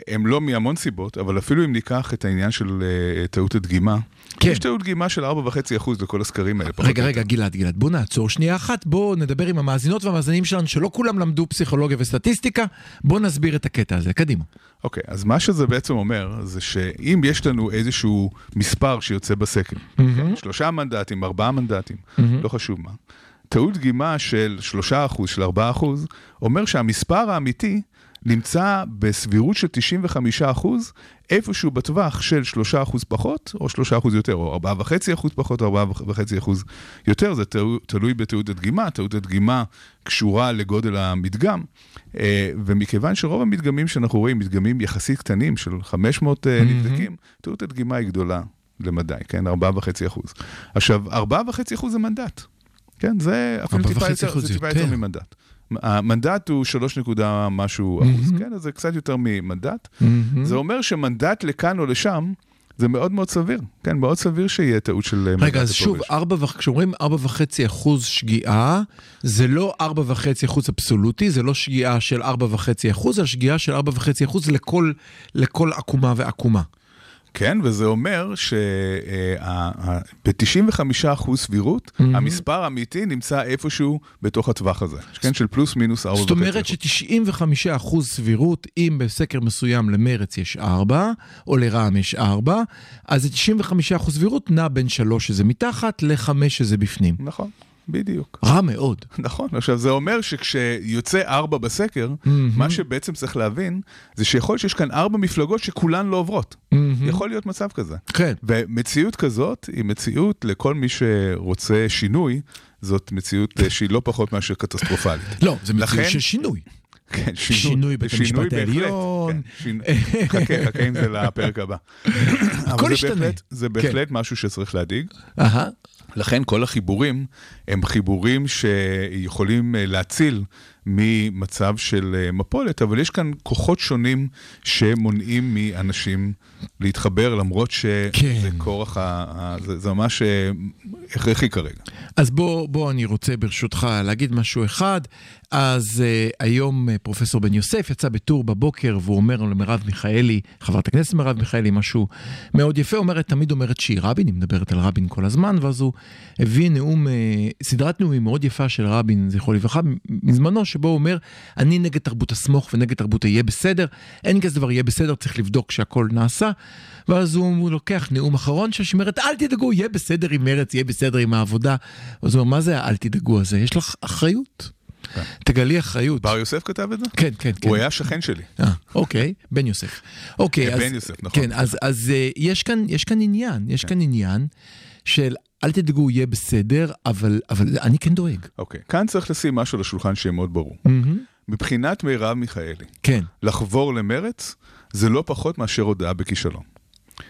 הם לא מהמון סיבות, אבל אפילו אם ניקח את העניין של אה, טעות הדגימה, כן. יש טעות דגימה של 4.5% לכל הסקרים האלה. רגע, רגע. גלעד, גלעד, בוא נעצור שנייה אחת, בוא נדבר עם המאזינות והמאזינים שלנו, שלא כולם למדו פסיכולוגיה וסטטיסטיקה, בוא נסביר את הקטע הזה, קדימה. אוקיי, אז מה שזה בעצם אומר, זה שאם יש לנו איזשהו מספר שיוצא בסקר, כן, שלושה מנדטים, ארבעה מנדטים, לא חשוב מה, טעות דגימה של שלושה אחוז, של ארבעה אחוז, אומר שהמספר האמיתי נמצא בסבירות של 95 אחוז, איפשהו בטווח של 3 אחוז פחות, או 3 אחוז יותר, או 4.5 אחוז פחות, או 4.5 אחוז יותר, זה תלו- תלוי בתיעוד הדגימה, תיעוד הדגימה קשורה לגודל המדגם, אה, ומכיוון שרוב המדגמים שאנחנו רואים, מדגמים יחסית קטנים של 500 אה, נבדקים, תיעוד הדגימה היא גדולה למדי, כן, 4.5 אחוז. עכשיו, 4.5 אחוז זה מנדט, כן, זה אפילו טיפה 4.5% יותר, זה טיפה. יותר ממנדט. המנדט הוא 3 נקודה משהו אחוז, כן, אז זה קצת יותר ממנדט. זה אומר שמנדט לכאן או לשם, זה מאוד מאוד סביר, כן, מאוד סביר שיהיה טעות של מנדט. רגע, אז שוב. ארבע כשאומרים 4.5 אחוז שגיאה, זה לא 4.5 אחוז אבסולוטי, זה לא שגיאה של 4.5 אחוז, אלא שגיאה של 4.5 אחוז לכל, לכל עקומה ועקומה. כן, וזה אומר שב-95% סבירות, המספר האמיתי נמצא איפשהו בתוך הטווח הזה, כן, של פלוס מינוס 4.5%. זאת אומרת ש-95 אחוז סבירות, אם בסקר מסוים למרץ יש 4, או לרע"מ יש 4, אז זה 95 אחוז סבירות נע בין 3 שזה מתחת ל-5 שזה בפנים. נכון. בדיוק. רע מאוד. נכון, עכשיו זה אומר שכשיוצא ארבע בסקר, מה שבעצם צריך להבין, זה שיכול להיות שיש כאן ארבע מפלגות שכולן לא עוברות. יכול להיות מצב כזה. כן. ומציאות כזאת היא מציאות לכל מי שרוצה שינוי, זאת מציאות שהיא לא פחות מאשר קטסטרופלית. לא, זה מציאות לכן- של שינוי. כן, שינוי בית המשפט העליון. כן, חכה, חכה עם זה לפרק הבא. אבל זה ישתנה. בהחלט- זה בהחלט משהו שצריך להדאיג. לכן כל החיבורים הם חיבורים שיכולים אה, להציל ממצב של אה, מפולת, אבל יש כאן כוחות שונים שמונעים מאנשים להתחבר, למרות שזה כן. כורח, ה- זה, זה ממש אה, הכרחי כרגע. אז בוא, בוא, אני רוצה ברשותך להגיד משהו אחד. אז uh, היום uh, פרופסור בן יוסף יצא בטור בבוקר והוא אומר למרב מיכאלי, חברת הכנסת מרב מיכאלי, משהו מאוד יפה, אומרת, תמיד אומרת שהיא רבין, היא מדברת על רבין כל הזמן, ואז הוא הביא נאום, uh, סדרת נאומים מאוד יפה של רבין, זכרו לברכה, מזמנו, שבו הוא אומר, אני נגד תרבות הסמוך ונגד תרבות היהיה בסדר, אין כזה דבר יהיה בסדר, צריך לבדוק שהכל נעשה. ואז הוא, הוא לוקח נאום אחרון שאומרת, אל תדאגו, יהיה בסדר עם מרץ, יהיה בסדר עם העבודה. אז הוא אומר, מה זה האל תדאגו הזה? יש לך אחריות. תגלי אחריות. בר יוסף כתב את זה? כן, כן, כן. הוא היה שכן שלי. אה, אוקיי, בן יוסף. אוקיי, אה, אז... בן יוסף, נכון. כן, אז, אז אה, יש, כאן, יש כאן עניין, יש כאן עניין של אל תדאגו, יהיה בסדר, אבל, אבל אני כן דואג. אוקיי, כאן צריך לשים משהו על השולחן שיהיה מאוד ברור. מהמם. מבחינת מרב מיכאלי, כן. לחבור למרץ זה לא פחות מאשר הודעה בכישלון.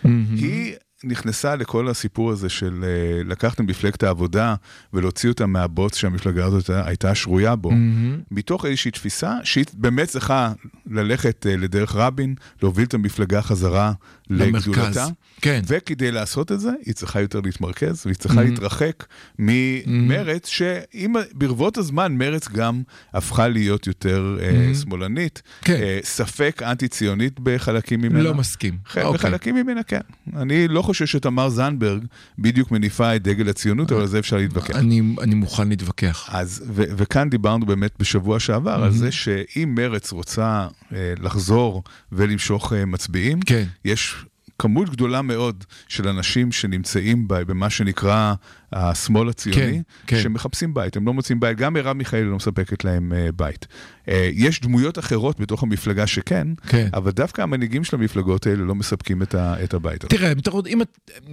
מהמם. היא נכנסה לכל הסיפור הזה של אה, לקחת מפלגת העבודה ולהוציא אותה מהבוץ שהמפלגה הזאת הייתה- שרויה בו, מהמם. מתוך איזושהי תפיסה שהיא באמת צריכה ללכת אה, לדרך רבין, להוביל את המפלגה חזרה למרכז. לגדולתה. כן. וכדי לעשות את זה, היא צריכה יותר להתמרכז, והיא צריכה להתרחק ממרץ, שאם ברבות הזמן מרץ גם הפכה להיות יותר אה, שמאלנית, כן. אה, ספק אנטי-ציונית בחלקים ממנה. לא מסכים. כן, אוקיי. בחלקים ממנה כן. אני לא חושב שתמר זנדברג בדיוק מניפה את דגל הציונות, אבל על זה אפשר להתווכח. אני, אני מוכן להתווכח. אז, ו- וכאן דיברנו באמת בשבוע שעבר על זה שאם מרץ רוצה אה, לחזור ולמשוך אה, מצביעים, כן. יש כמות גדולה מאוד של אנשים שנמצאים ב- במה שנקרא השמאל הציוני, כן, כן. שמחפשים בית, הם לא מוצאים בית, גם מרב מיכאלי לא מספקת להם אה, בית. אה, יש דמויות אחרות בתוך המפלגה שכן, כן. אבל דווקא המנהיגים של המפלגות האלה לא מספקים את, ה- את הבית הזה. תראה, אם אתה אם את...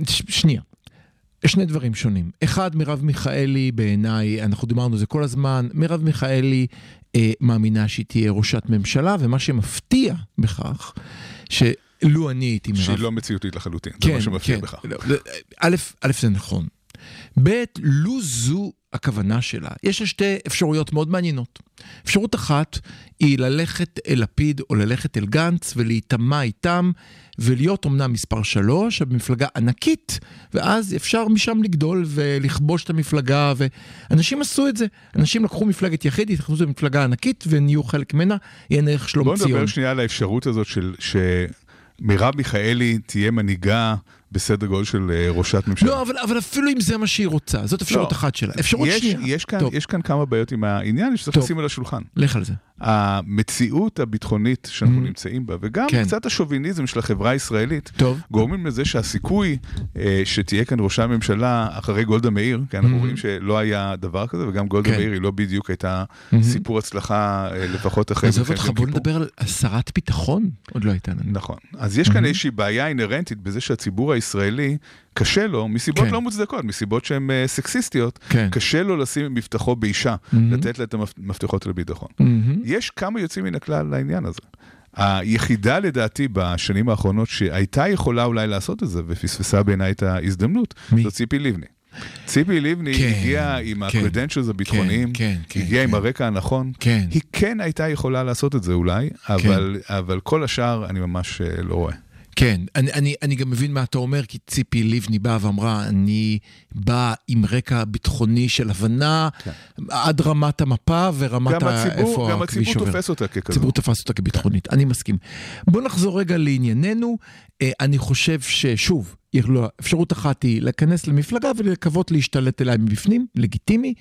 ש- שנייה. שני דברים שונים. אחד, מרב מיכאלי בעיניי, אנחנו דיברנו על זה כל הזמן, מרב מיכאלי אה, מאמינה שהיא תהיה ראשת ממשלה, ומה שמפתיע בכך, שלו אני הייתי מרב... שהיא לא מציאותית לחלוטין, זה מה שמפריע בכך. לא, לא, א', א', זה נכון. ב', לו זו הכוונה שלה, יש לה שתי אפשרויות מאוד מעניינות. אפשרות אחת היא ללכת אל לפיד או ללכת אל גנץ ולהיטמע איתם ולהיות אומנם מספר שלוש, אבל מפלגה ענקית, ואז אפשר משם לגדול ולכבוש את המפלגה, ואנשים עשו את זה. אנשים לקחו מפלגת יחיד, התחילו למפלגה ענקית ונהיו חלק ממנה, עיין ערך שלום בוא ציון. נדבר שנייה על האפשרות הזאת של שמרב מיכאלי תהיה מנהיגה בסדר גודל של אה, ראשת ממשלה. לא, אבל, אבל אפילו אם זה מה שהיא רוצה, זאת אפשרות לא. אחת שלה. אפשרות יש, שנייה. יש, כאן, יש כאן כמה בעיות עם העניין שצריך. לשים על השולחן. לך על זה. המציאות הביטחונית שאנחנו Mm. נמצאים בה, וגם כן. קצת השוביניזם של החברה הישראלית, טוב. גורמים לזה שהסיכוי אה, שתהיה כאן ראשת ממשלה אחרי גולדה מאיר, כי אנחנו Mhm. רואים שלא היה דבר כזה, וגם גולדה כן. מאיר היא לא בדיוק הייתה Mhm. סיפור הצלחה, אה, לפחות אחרי עזוב אותך, בוא. נדבר על שרת ביטחון. עוד לא הייתה לנו. נכון. אז יש כאן איזושהי בעיה אינהרנטית בזה שהציבור הישראלי, קשה לו, מסיבות כן. לא מוצדקות, מסיבות שהן אה, סקסיסטיות, כן. קשה לו לשים את מבטחו באישה, מהמם. לתת לה את המפתחות לביטחון. מהמם. יש כמה יוצאים מן הכלל לעניין הזה. היחידה לדעתי בשנים האחרונות שהייתה יכולה אולי לעשות את זה ופספסה בעיניי את ההזדמנות, מי? זו ציפי לבני. ציפי לבני כן, הגיעה עם כן, ה-credentials הביטחוניים, כן, כן, הגיעה עם כן. הרקע הנכון, כן. היא כן הייתה יכולה לעשות את זה אולי, אבל, אבל כל השאר אני ממש אה, לא רואה. כן, אני, אני, אני גם מבין מה אתה אומר, כי ציפי לבני באה ואמרה, אני באה עם רקע ביטחוני של הבנה עד רמת המפה ורמת כן. גם ה... הציבור, איפה גם הכביש הציבור עובר. תופס אותה ככזאת. הציבור תפס אותה כביטחונית, אני מסכים. בוא נחזור רגע לענייננו. אה, אני חושב ששוב, אפשרות אחת היא להיכנס למפלגה ולקוות להשתלט אליה מבפנים, לגיטימי.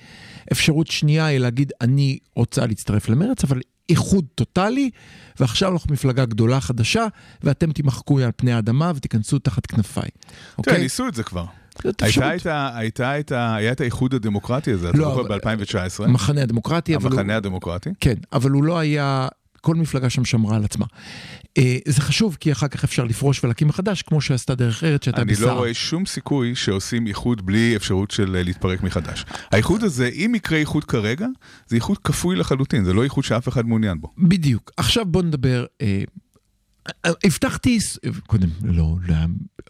אפשרות שנייה היא להגיד, אני רוצה להצטרף למרץ, אבל איחוד טוטאלי, ועכשיו אנחנו מפלגה גדולה חדשה, ואתם תמחקו על פני האדמה ותיכנסו תחת כנפיי. תראה, אוקיי? ניסו את זה כבר. הייתה. את ה- הייתה את ה- היה את האיחוד הדמוקרטי הזה, אתה לא, זוכר אבל- ב-2019, המחנה הדמוקרטי, אבל. המחנה הדמוקרטי. כן, אבל הוא לא היה, כל מפלגה שם שמרה על עצמה. אה, זה חשוב, כי אחר כך אפשר לפרוש ולהקים מחדש, כמו שעשתה דרך ארץ שהייתה אני בשרה. לא רואה שום סיכוי שעושים איחוד בלי אפשרות של אה, להתפרק מחדש. האיחוד הזה, אם יקרה איחוד כרגע, זה איחוד כפוי לחלוטין, זה לא איחוד שאף אחד מעוניין בו. בדיוק. עכשיו בוא נדבר, אה, אה, הבטחתי, קודם, לא, לא,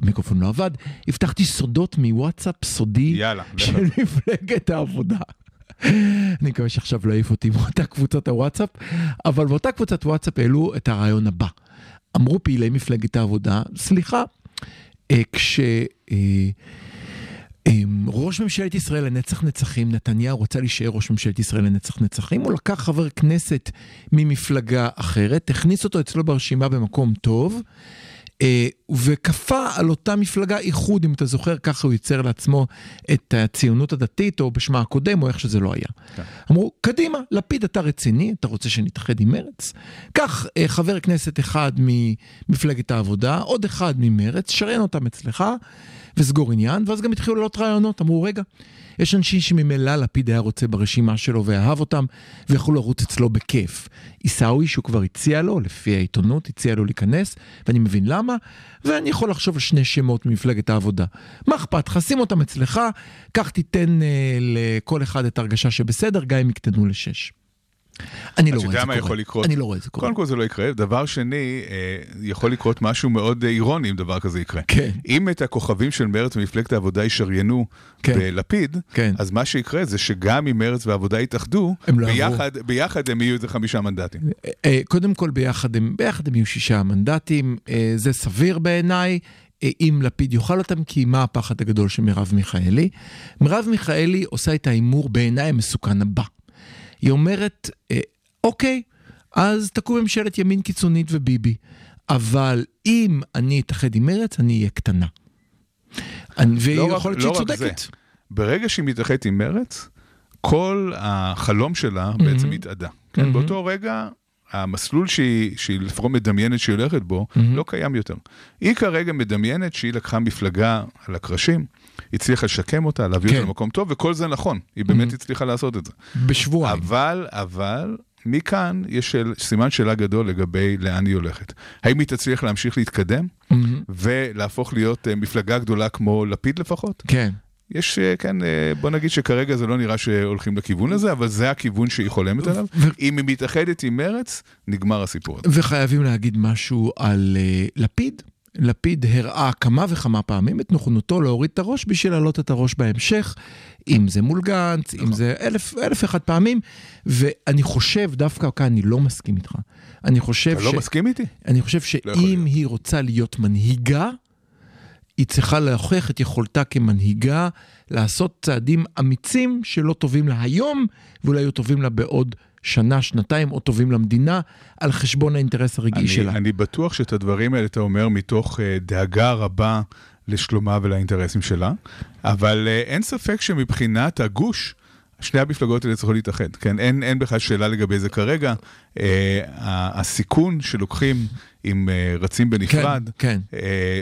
המיקרופון לא עבד, הבטחתי סודות מוואטסאפ סודי יאללה, של מפלגת העבודה. אני מקווה שעכשיו לא העיף אותי מאותה קבוצת הוואטסאפ, אבל באותה קבוצת וואטסאפ העלו את הרעיון הבא. אמרו פעילי מפלגת העבודה, סליחה, אה, כש... אה, אה, ראש ממשלת ישראל לנצח נצחים, נתניהו רצה להישאר ראש ממשלת ישראל לנצח נצחים, הוא לקח חבר כנסת ממפלגה אחרת, הכניס אותו אצלו ברשימה במקום טוב, וכפה על אותה מפלגה איחוד, אם אתה זוכר, ככה הוא ייצר לעצמו את הציונות הדתית, או בשמה הקודם, או איך שזה לא היה. כן. אמרו, קדימה, לפיד, אתה רציני, אתה רוצה שנתאחד עם מרץ? קח אה, חבר כנסת אחד ממפלגת העבודה, עוד אחד ממרץ, שריין אותם אצלך, וסגור עניין, ואז גם התחילו לעלות רעיונות, אמרו, רגע, יש אנשים שממילא לפיד היה רוצה ברשימה שלו ואהב אותם, ויכולו לרוץ אצלו בכיף. עיסאווי, שהוא כבר הציע לו, לפי העיתונות, הציע לו להיכנס, ואני מבין למה, ואני יכול לחשוב על שני שמות ממפלגת העבודה. מה אכפת לך? שים אותם אצלך, קח תיתן אה, לכל אחד את ההרגשה שבסדר, גם אם יקטנו לשש. אני לא אתה רואה את יודע זה מה קורה. יכול לקרות? אני לא רואה את זה קורה. קודם כל זה לא יקרה. דבר שני, אה, יכול לקרות משהו מאוד אה, אירוני אם דבר כזה יקרה. כן. אם את הכוכבים של מרצ ומפלגת העבודה ישריינו כן. בלפיד, כן. אז מה שיקרה זה שגם אם מרצ והעבודה יתאחדו, הם לא ביחד, ביחד הם יהיו איזה חמישה מנדטים. אה, קודם כל ביחד הם, ביחד הם יהיו שישה מנדטים, זה סביר בעיניי. אם לפיד יאכל אותם, כי מה הפחד הגדול של מרב מיכאלי? מרב מיכאלי עושה את ההימור בעיניי המסוכן הבא. היא אומרת, אה, אוקיי, אז תקום ממשלת ימין קיצונית וביבי, אבל אם אני אתאחד עם מרץ, אני אהיה קטנה. לא רק- יכול להיות לא שהיא. צודקת. ברגע שהיא מתאחדת עם מרץ, כל החלום שלה בעצם התאדה. כן, באותו רגע, המסלול שהיא, שהיא לפחות מדמיינת שהיא הולכת בו, לא קיים יותר. היא כרגע מדמיינת שהיא לקחה מפלגה על הקרשים, הצליחה לשקם אותה, להביא כן. אותה למקום טוב, וכל זה נכון, היא באמת הצליחה לעשות את זה. בשבועיים. אבל, אבל, מכאן יש של, סימן שאלה גדול לגבי לאן היא הולכת. האם היא תצליח להמשיך להתקדם מהמם. ולהפוך להיות אה, מפלגה גדולה כמו לפיד לפחות? כן. יש, אה, כן, אה, בוא נגיד שכרגע זה לא נראה שהולכים לכיוון הזה, אבל זה הכיוון שהיא חולמת עליו. ו- אם היא מתאחדת עם מרץ, נגמר הסיפור הזה. וחייבים להגיד משהו על uh, לפיד. לפיד הראה כמה וכמה פעמים את נכונותו להוריד את הראש בשביל להעלות את הראש בהמשך, אם זה מול גנץ, נכון. אם זה אלף, אלף אחד פעמים, ואני חושב, דווקא כאן אני לא מסכים איתך. אני חושב, אתה לא מסכים איתי? אני חושב לא שאם היא רוצה להיות מנהיגה, היא צריכה להוכיח את יכולתה כמנהיגה, לעשות צעדים אמיצים שלא טובים לה היום, ואולי יהיו טובים לה בעוד שנה, שנתיים, או טובים למדינה, על חשבון האינטרס הרגעי אני, שלה. אני בטוח שאת הדברים האלה אתה אומר מתוך uh, דאגה רבה לשלומה ולאינטרסים שלה, אבל uh, אין ספק שמבחינת הגוש, שני המפלגות האלה צריכות להתאחד, כן? אין, אין בכלל שאלה לגבי זה כרגע. Uh, הסיכון שלוקחים אם uh, רצים בנפרד, כן, uh,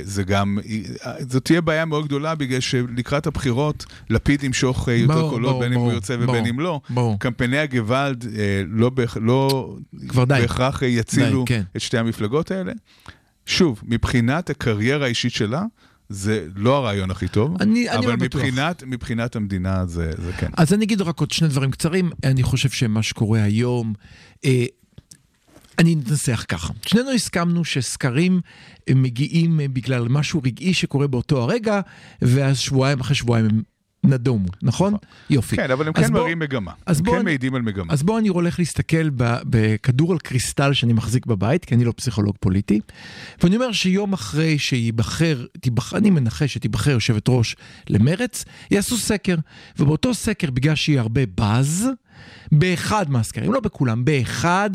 זה גם, אה, זאת תהיה בעיה מאוד גדולה בגלל שלקראת הבחירות לפיד ימשוך יותר ברור, קולות ברור, בין אם הוא ברור, יוצא ברור, ובין אם לא. ברור. קמפייני הגוואלד אה, לא. לא. בהכרח אה, יצילו די, כן. את שתי המפלגות האלה. שוב, מבחינת הקריירה האישית שלה, זה לא הרעיון הכי טוב, אני- אני אבל לא בטוח. מבחינת, מבחינת המדינה זה, זה כן. אז אני אגיד רק עוד שני דברים קצרים. אני חושב שמה שקורה היום, אה, אני אנסח ככה. שנינו הסכמנו שסקרים אה, מגיעים אה, בגלל משהו רגעי שקורה באותו הרגע, ואז שבועיים אחרי שבועיים הם נדומו, נכון? יופי. כן, אבל הם כן מראים מגמה. הם כן מעידים על מגמה. אז בואו אני הולך להסתכל בכדור על קריסטל שאני מחזיק בבית, כי אני לא פסיכולוג פוליטי, ואני אומר שיום אחרי שייבחר, תיבחר, אני מנחש שתיבחר יושבת ראש למרץ, יעשו סקר, ובאותו סקר, בגלל שיהיה הרבה באז, באחד מהסקרים, לא בכולם, באחד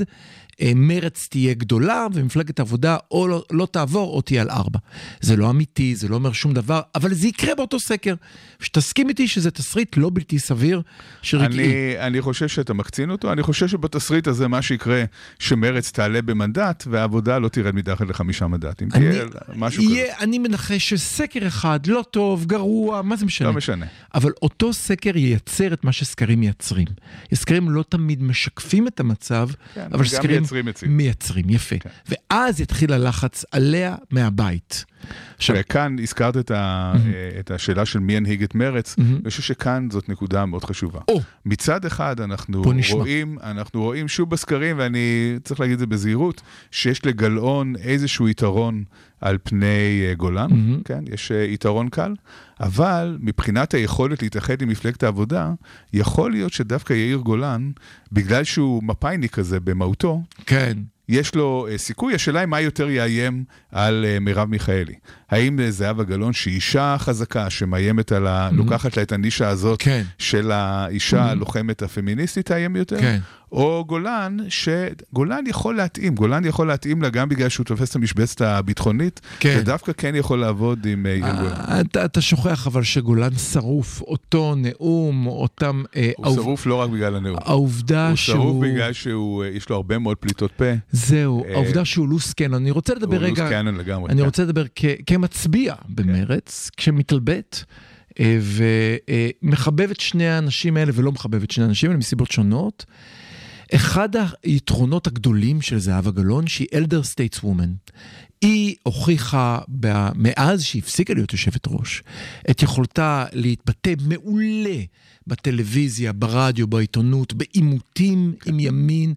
מרץ תהיה גדולה ומפלגת העבודה או לא, לא תעבור או תהיה על ארבע. זה לא אמיתי, זה לא אומר שום דבר, אבל זה יקרה באותו סקר. שתסכים איתי שזה תסריט לא בלתי סביר של רגעי. אני, אני חושב שאתה מקצין אותו, אני חושב שבתסריט הזה מה שיקרה, שמרץ תעלה במנדט והעבודה לא תרד מתחת לחמישה מנדטים. אני- תהיה משהו כזה. יהיה, אני מנחש שסקר אחד, לא טוב, גרוע, מה זה משנה? לא משנה. אבל אותו סקר ייצר את מה שסקרים מייצרים. סקרים לא תמיד משקפים את המצב, כן, אבל סקרים מייצרים מציאות. מייצרים, יפה. כן. ואז יתחיל הלחץ עליה מהבית. עכשיו, וכאן הזכרת את, ה, את השאלה של מי ינהיג את מרץ. אני חושב שכאן זאת נקודה מאוד חשובה. או, מצד אחד אנחנו. רואים, אנחנו רואים שוב בסקרים, ואני צריך להגיד את זה בזהירות, שיש לגלאון איזשהו יתרון על פני אה, גולן. כן, יש אה, יתרון קל, אבל מבחינת היכולת להתאחד עם מפלגת העבודה, יכול להיות שדווקא יאיר גולן, בגלל שהוא מפאיניק כזה במהותו, כן. יש לו אה, סיכוי, השאלה היא מה יותר יאיים על אה, מרב מיכאלי. האם אה, זהבה גלאון, שהיא אישה חזקה, שמאיימת על ה... לוקחת לה את הנישה הזאת כן. של האישה הלוחמת הפמיניסטית, תאיים יותר? כן. או גולן, שגולן יכול להתאים, גולן יכול להתאים לה גם בגלל שהוא תופס את המשבצת הביטחונית, כן. ודווקא כן יכול לעבוד עם אה, יאיר גולן. אה, אתה, אתה שוכח אבל שגולן שרוף, אותו נאום, אותם... אה, הוא העוב- שרוף לא רק בגלל הנאום. העובדה הוא שהוא... שרוף בגלל שיש לו הרבה מאוד פליטות פה. זהו, אה, העובדה שהוא loose cannon. אני רוצה לדבר הוא רגע... cannon לגמרי. אני כן. רוצה לדבר כ- כמצביע במרץ, כשמתלבט, אה, ומחבב את שני האנשים האלה ולא מחבב את שני האנשים האלה מסיבות שונות. אחד היתרונות הגדולים של זהבה גלאון, שהיא elder stateswoman. היא הוכיחה מאז שהיא הפסיקה להיות יושבת ראש, את יכולתה להתבטא מעולה בטלוויזיה, ברדיו, בעיתונות, בעימותים עם ימין.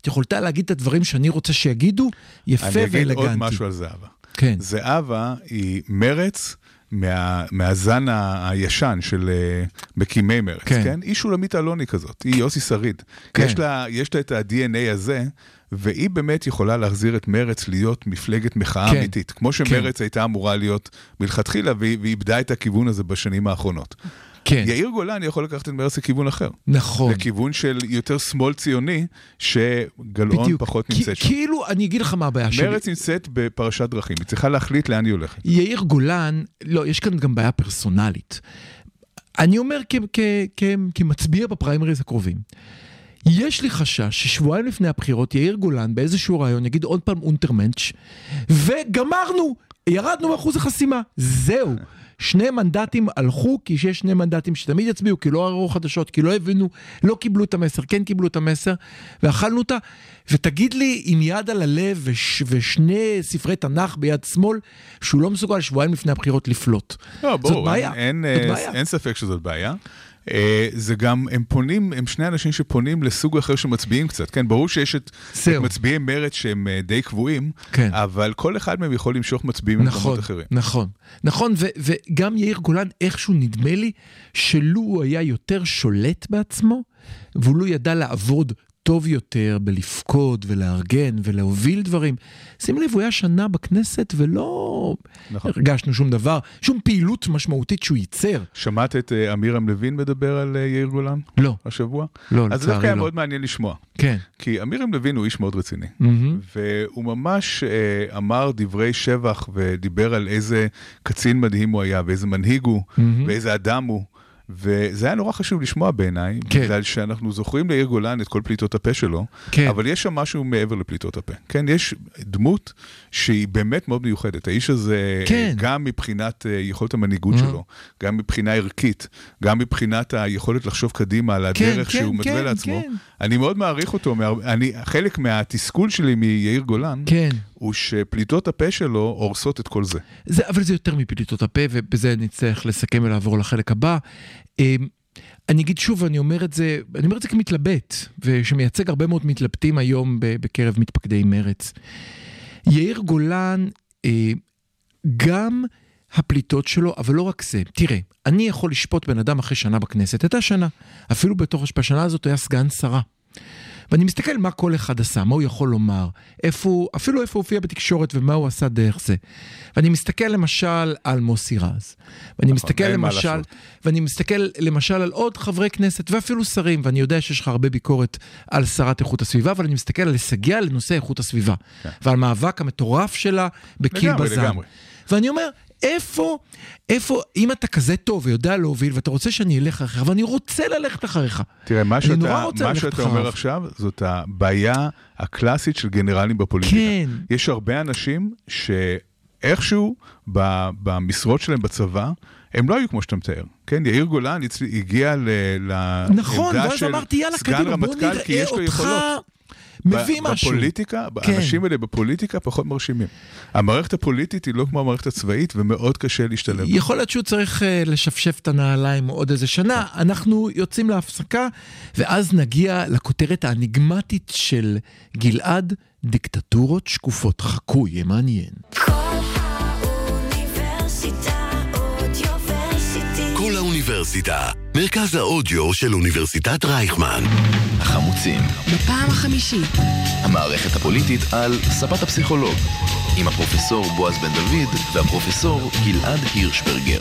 את יכולתה להגיד את הדברים שאני רוצה שיגידו, יפה אני אגיד ואלגנטי. עוד משהו על זהבה. כן. זהבה היא מרץ מה, מהזן הישן של אה, מקימי מרץ, כן. כן. כן? היא שולמית אלוני כזאת, היא יוסי שריד. כן. כן. יש, לה, יש לה את ה-DNA הזה, והיא באמת יכולה להחזיר את מרץ להיות מפלגת מחאה כן. כן. אמיתית. כמו שמרץ כן. הייתה אמורה להיות מלכתחילה, והיא, והיא איבדה את הכיוון הזה בשנים האחרונות. כן, יאיר גולן יכול לקחת את מרץ לכיוון אחר. נכון. לכיוון של יותר שמאל ציוני, שגלאון בדיוק. פחות כי- נמצאת שם. כאילו, אני אגיד לך מה הבעיה שלי. מרץ נמצאת בפרשת דרכים, היא צריכה להחליט לאן היא הולכת. יאיר גולן, לא, יש כאן גם בעיה פרסונלית. אני אומר כ- כ- כ- כמצביע בפריימריז הקרובים. יש לי חשש ששבועיים לפני הבחירות יאיר גולן באיזשהו רעיון יגיד עוד פעם אונטרמנץ' וגמרנו, ירדנו מאחוז החסימה, זהו. שני מנדטים הלכו כי שיש שני מנדטים שתמיד יצביעו כי לא ערערו חדשות, כי לא הבינו, לא קיבלו את המסר, כן קיבלו את המסר ואכלנו אותה. ותגיד לי עם יד על הלב וש, ושני ספרי תנ"ך ביד שמאל, שהוא לא מסוגל שבועיים לפני הבחירות לפלוט. לא, בעיה, אין, זאת אין, בעיה. אין ספק שזאת בעיה. אה, זה גם, הם פונים, הם שני אנשים שפונים לסוג אחר של מצביעים קצת, כן? ברור שיש את, את. מצביעי מרץ שהם אה, די קבועים, כן. אבל כל אחד מהם יכול למשוך מצביעים נכון, ממקומות אחרים. נכון, נכון, ו- וגם יאיר גולן איכשהו נדמה לי שלו הוא היה יותר שולט בעצמו, והוא ידע לעבוד טוב יותר בלפקוד ולארגן ולהוביל דברים. שים לב, הוא היה שנה בכנסת ולא נכון. הרגשנו שום דבר, שום פעילות משמעותית שהוא ייצר. שמעת את אה, אמירם לוין מדבר על אה, יאיר גולן לא, השבוע? לא, אז זה דווקא לצערי היה לא. מאוד מעניין לשמוע. כן. כי אמירם לוין הוא איש מאוד רציני. מהמם. והוא ממש אה, אמר דברי שבח ודיבר על איזה קצין מדהים הוא היה, ואיזה מנהיג הוא, מהמם. ואיזה אדם הוא. וזה היה נורא חשוב לשמוע בעיניי, כן. בגלל שאנחנו זוכרים ליאיר גולן את כל פליטות הפה שלו, כן. אבל יש שם משהו מעבר לפליטות הפה. כן, יש דמות שהיא באמת מאוד מיוחדת. האיש הזה, כן. גם מבחינת אה, יכולת המנהיגות אה. שלו, גם מבחינה ערכית, גם מבחינת היכולת לחשוב קדימה על כן, הדרך כן, שהוא מתווה כן, לעצמו, כן. אני מאוד מעריך אותו. אני, חלק מהתסכול שלי מיאיר גולן, כן. הוא שפליטות הפה שלו הורסות את כל זה. זה, אבל זה יותר מפליטות הפה, ובזה נצטרך לסכם ולעבור לחלק הבא. אמ, אני אגיד שוב, אני אומר את זה, אני אומר את זה כמתלבט, ושמייצג הרבה מאוד מתלבטים היום בקרב מתפקדי מרץ. יאיר גולן, אה, גם הפליטות שלו, אבל לא רק זה. תראה, אני יכול לשפוט בן אדם אחרי שנה בכנסת, הייתה שנה. אפילו בתוך, בשנה הזאת היה סגן שרה. ואני מסתכל מה כל אחד עשה, מה הוא יכול לומר, איפה הוא, אפילו איפה הוא הופיע בתקשורת ומה הוא עשה דרך זה. ואני מסתכל למשל על מוסי רז, ואני מסתכל אין מה למשל. ואני מסתכל למשל על עוד חברי כנסת ואפילו שרים, ואני יודע שיש לך הרבה ביקורת על שרת איכות הסביבה, אבל אני מסתכל על הישגיה לנושא איכות הסביבה, ועל המאבק המטורף שלה בקיל בזן. לגמרי. ואני אומר, איפה, איפה, אם אתה כזה טוב ויודע להוביל, ואתה רוצה שאני אלך אחריך, ואני רוצה ללכת אחריך. תראה, מה שאתה, מה שאתה. אומר עכשיו, זאת הבעיה הקלאסית של גנרלים בפוליטיקה. כן. יש הרבה אנשים שאיכשהו ב- במשרות שלהם בצבא, הם לא היו כמו שאתה מתאר. כן, יאיר גולן הגיע ל- לעמדה נכון, ואז של אמרתי, יאללה, סגן קדימה, בוא רמטכ"ל, כי נראה יש לו אותך יכולות. מביא ב- משהו. בפוליטיקה, כן. האנשים האלה בפוליטיקה פחות מרשימים. המערכת הפוליטית היא לא כמו המערכת הצבאית, ומאוד קשה להשתלב. יכול להיות שהוא צריך אה, לשפשף את הנעליים עוד איזה שנה. אנחנו יוצאים להפסקה, ואז נגיע לכותרת האניגמטית של גלעד, דיקטטורות שקופות. חכו, יהיה מעניין. כל האוניברסיטה, מרכז האודיו של אוניברסיטת רייכמן. החמוצים, בפעם החמישית. המערכת הפוליטית על ספת הפסיכולוג, עם הפרופסור בועז בן דוד והפרופסור גלעד הירשברגר.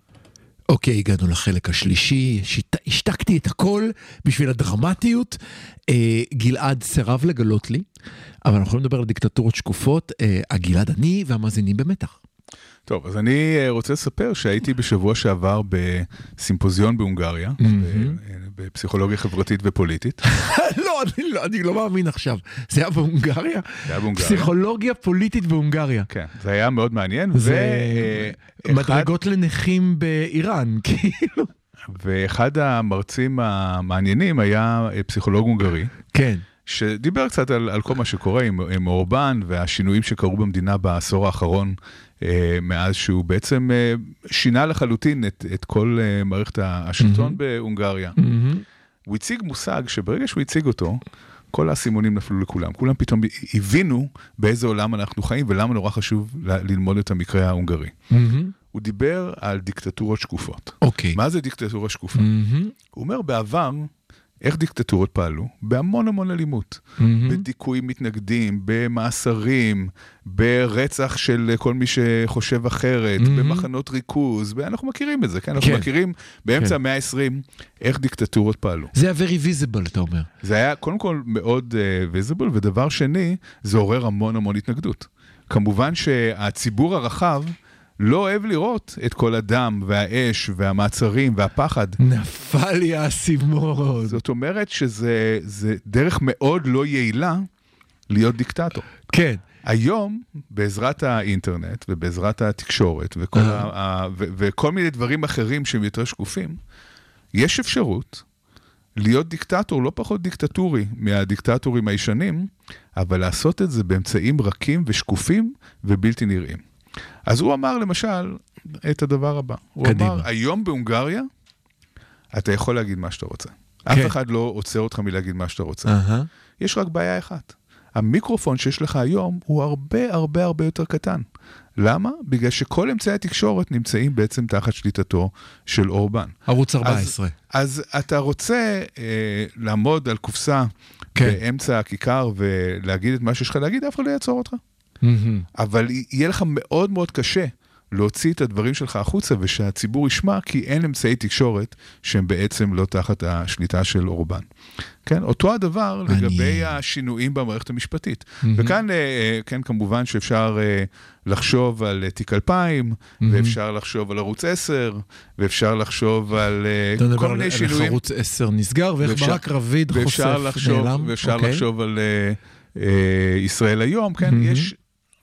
אוקיי, הגענו לחלק השלישי, שיט... השתקתי את הכל בשביל הדרמטיות. אה, גלעד סירב לגלות לי, אבל אנחנו יכולים לדבר על דיקטטורות שקופות. אה, הגלעד אני והמאזינים במתח. טוב, אז אני אה, רוצה לספר שהייתי בשבוע שעבר בסימפוזיון בהונגריה, אה, בפסיכולוגיה חברתית ופוליטית. לא, אני לא, אני לא מאמין עכשיו. זה היה בהונגריה? זה היה בהונגריה. פסיכולוגיה פוליטית בהונגריה. כן, זה היה מאוד מעניין. זה ואחד- מדרגות לנכים באיראן, כאילו. ואחד המרצים המעניינים היה אה, פסיכולוג הונגרי, כן. שדיבר קצת על, על כל מה שקורה עם, עם אורבן והשינויים שקרו במדינה בעשור האחרון, אה, מאז שהוא בעצם אה, שינה לחלוטין את, את כל אה, מערכת השלטון בהונגריה. הוא הציג מושג שברגע שהוא הציג אותו, כל האסימונים נפלו לכולם. כולם פתאום הבינו באיזה עולם אנחנו חיים ולמה נורא חשוב ללמוד את המקרה ההונגרי. הוא דיבר על דיקטטורות שקופות. אוקיי. מה זה דיקטטורה שקופה? מהמם. הוא אומר בעבר, איך דיקטטורות פעלו? בהמון המון אלימות. בדיכוי מתנגדים, במאסרים, ברצח של כל מי שחושב אחרת, במחנות ריכוז, ואנחנו מכירים את זה, כן? אנחנו כן. מכירים באמצע כן. המאה ה-20 איך דיקטטורות פעלו. זה ה-very visible, אתה אומר. זה היה קודם כל מאוד ויזיבול, ודבר שני, זה עורר המון המון התנגדות. כמובן שהציבור הרחב לא אוהב לראות את כל הדם והאש והמעצרים והפחד. נפל לי האסימון. זאת אומרת שזה זה דרך מאוד לא יעילה להיות דיקטטור. כן. היום, בעזרת האינטרנט ובעזרת התקשורת וכל, ה, ה, ו, וכל מיני דברים אחרים שהם יותר שקופים, יש אפשרות להיות דיקטטור לא פחות דיקטטורי מהדיקטטורים הישנים, אבל לעשות את זה באמצעים רכים ושקופים ובלתי נראים. אז הוא אמר למשל את הדבר הבא. הוא קדימה. אמר, היום בהונגריה אתה יכול להגיד מה שאתה רוצה. כן. אף אחד לא עוצר אותך מלהגיד מה שאתה רוצה. אהה. יש רק בעיה אחת. המיקרופון שיש לך היום הוא הרבה הרבה הרבה יותר קטן. למה? בגלל שכל אמצעי התקשורת נמצאים בעצם תחת שליטתו של אורבן. ערוץ אז, 14. אז אתה רוצה אה, לעמוד על קופסה כן. באמצע הכיכר ולהגיד את מה שיש לך להגיד, אף אחד לא יעצור אותך. מהמם. אבל יהיה לך מאוד מאוד קשה להוציא את הדברים שלך החוצה ושהציבור ישמע, כי אין אמצעי תקשורת שהם בעצם לא תחת השליטה של אורבן. כן, אותו הדבר מעניין. לגבי השינויים במערכת המשפטית. וכאן, אה, אה, כן, כמובן שאפשר אה, לחשוב על תיק 2000, ואפשר לחשוב על ערוץ 10, ואפשר לחשוב על כל על מיני איך שינויים. ערוץ 10 נסגר, ואיך ואפשר- ברק רביד חושף לחשוב, נעלם. ואפשר אוקיי. לחשוב על ישראל היום, כן? מהמם. יש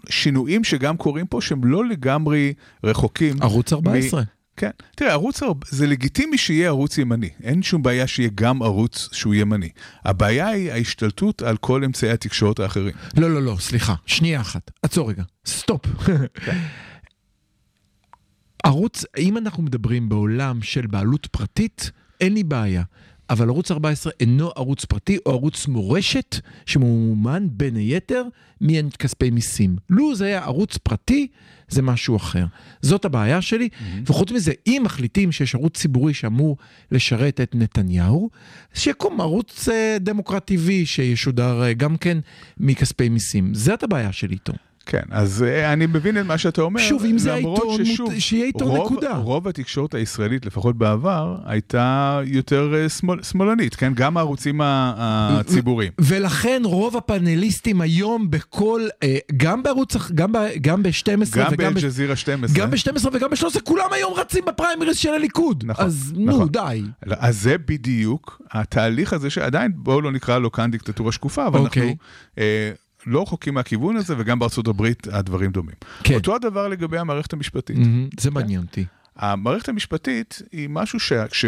שינויים שגם קורים פה שהם לא לגמרי רחוקים. ערוץ 14. כן. תראה, ערוץ, זה לגיטימי שיהיה ערוץ ימני. אין שום בעיה שיהיה גם ערוץ שהוא ימני. הבעיה היא ההשתלטות על כל אמצעי התקשורת האחרים. לא, לא, לא, סליחה, שנייה אחת. עצור רגע, סטופ. ערוץ, אם אנחנו מדברים בעולם של בעלות פרטית, אין לי בעיה. אבל ערוץ 14 אינו ערוץ פרטי או ערוץ מורשת שממומן בין היתר מכספי מיסים. לו זה היה ערוץ פרטי, זה משהו אחר. זאת הבעיה שלי, mm-hmm. וחוץ מזה, אם מחליטים שיש ערוץ ציבורי שאמור לשרת את נתניהו, שיקום ערוץ אה, דמוקרט TV שישודר אה, גם כן מכספי מיסים. זאת הבעיה שלי איתו. כן, אז אה, אני מבין את מה שאתה אומר. שוב, אם זה העיתון, ששוב, שיהיה עיתון רוב, נקודה. רוב התקשורת הישראלית, לפחות בעבר, הייתה יותר אה, שמאל, שמאלנית, כן? גם הערוצים הציבוריים. ולכן רוב הפאנליסטים היום בכל, אה, גם בערוץ, גם ב- גם ב-12 גם באל-ג'זירה 12. גם ב-12 וגם ב-13, כולם היום רצים בפריימריז של הליכוד. נכון, אז נו, נכון. די. לא, אז זה בדיוק התהליך הזה שעדיין, בואו לא נקרא לו כאן דיקטטורה שקופה, אבל אוקיי. אנחנו לא רחוקים מהכיוון הזה, וגם בארצות הברית הדברים דומים. כן. אותו הדבר לגבי המערכת המשפטית. מהמם, זה מעניין אותי. המערכת המשפטית היא משהו שה, ש,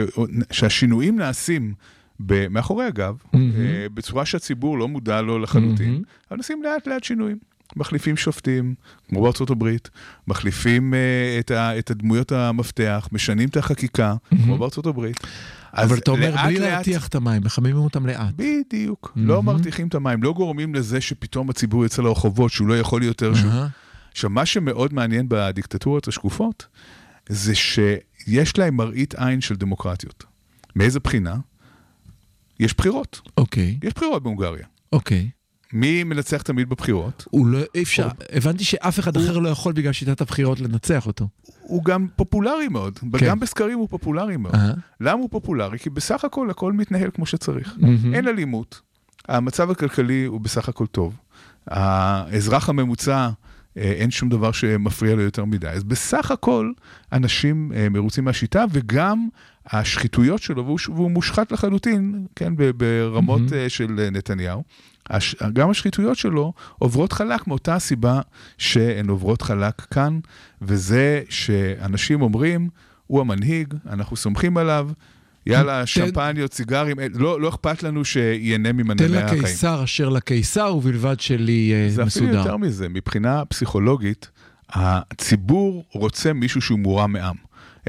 שהשינויים נעשים ב, מאחורי הגב. אה, בצורה שהציבור לא מודע לו לחלוטין, מהמם. אבל נעשים לאט לאט שינויים. מחליפים שופטים, כמו בארצות הברית, מחליפים אה, את, ה, את הדמויות המפתח, משנים את החקיקה, כמו בארצות הברית. אבל אתה אומר, לאט בלי לאט- להרתיח את המים, מחממים אותם לאט. בדיוק. לא מרתיחים את המים, לא גורמים לזה שפתאום הציבור יוצא לרחובות, שהוא לא יכול יותר שוב. עכשיו, מה שמאוד מעניין בדיקטטורות השקופות, זה שיש להם מראית עין של דמוקרטיות. מאיזה בחינה? יש בחירות. אוקיי, יש בחירות בהונגריה. אוקיי. מי מנצח תמיד בבחירות? הוא לא, אי אפשר, הבנתי שאף אחד אחר לא יכול בגלל שיטת הבחירות לנצח אותו. הוא גם פופולרי מאוד. כן. גם בסקרים הוא פופולרי מאוד. אהה. למה הוא פופולרי? כי בסך הכל הכל מתנהל כמו שצריך. מהמם. אין אלימות, המצב הכלכלי הוא בסך הכל טוב. האזרח הממוצע, אה, אין שום דבר שמפריע לו יותר מדי. אז בסך הכל אנשים אה, מרוצים מהשיטה, וגם השחיתויות שלו, והוא, והוא מושחת לחלוטין, כן, ברמות. אה, של נתניהו. הש, גם השחיתויות שלו עוברות חלק מאותה הסיבה שהן עוברות חלק כאן, וזה שאנשים אומרים, הוא המנהיג, אנחנו סומכים עליו, יאללה, שמפניות, סיגרים, אה, לא, לא אכפת לנו שייהנה תן ממנעמי החיים. לקיסר אשר לקיסר ובלבד שלי זה אפילו מסודר. יותר מזה, מבחינה פסיכולוגית, הציבור רוצה מישהו שהוא מורם מעם.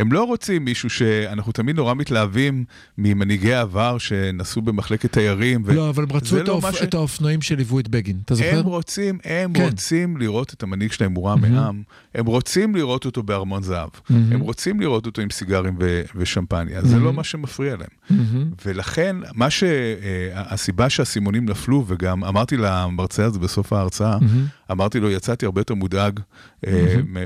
הם לא רוצים מישהו שאנחנו תמיד נורא מתלהבים ממנהיגי העבר שנסעו במחלקת תיירים. ו- לא, אבל הם רצו זה את, לא האופ... ש- את האופנועים שליוו את בגין, אתה זוכר? הם רוצים, הם כן. רוצים לראות את המנהיג שלהם מורם מהמם. מעם, הם רוצים לראות אותו בארמון זהב, מהמם. הם רוצים לראות אותו עם סיגרים ו- ושמפניה, זה מהמם. לא מה שמפריע להם. מהמם. ולכן, מה ש... אה, הסיבה שהסימונים נפלו, וגם אמרתי למרצה הזה בסוף ההרצאה, מהמם. אמרתי לו, יצאתי הרבה יותר מודאג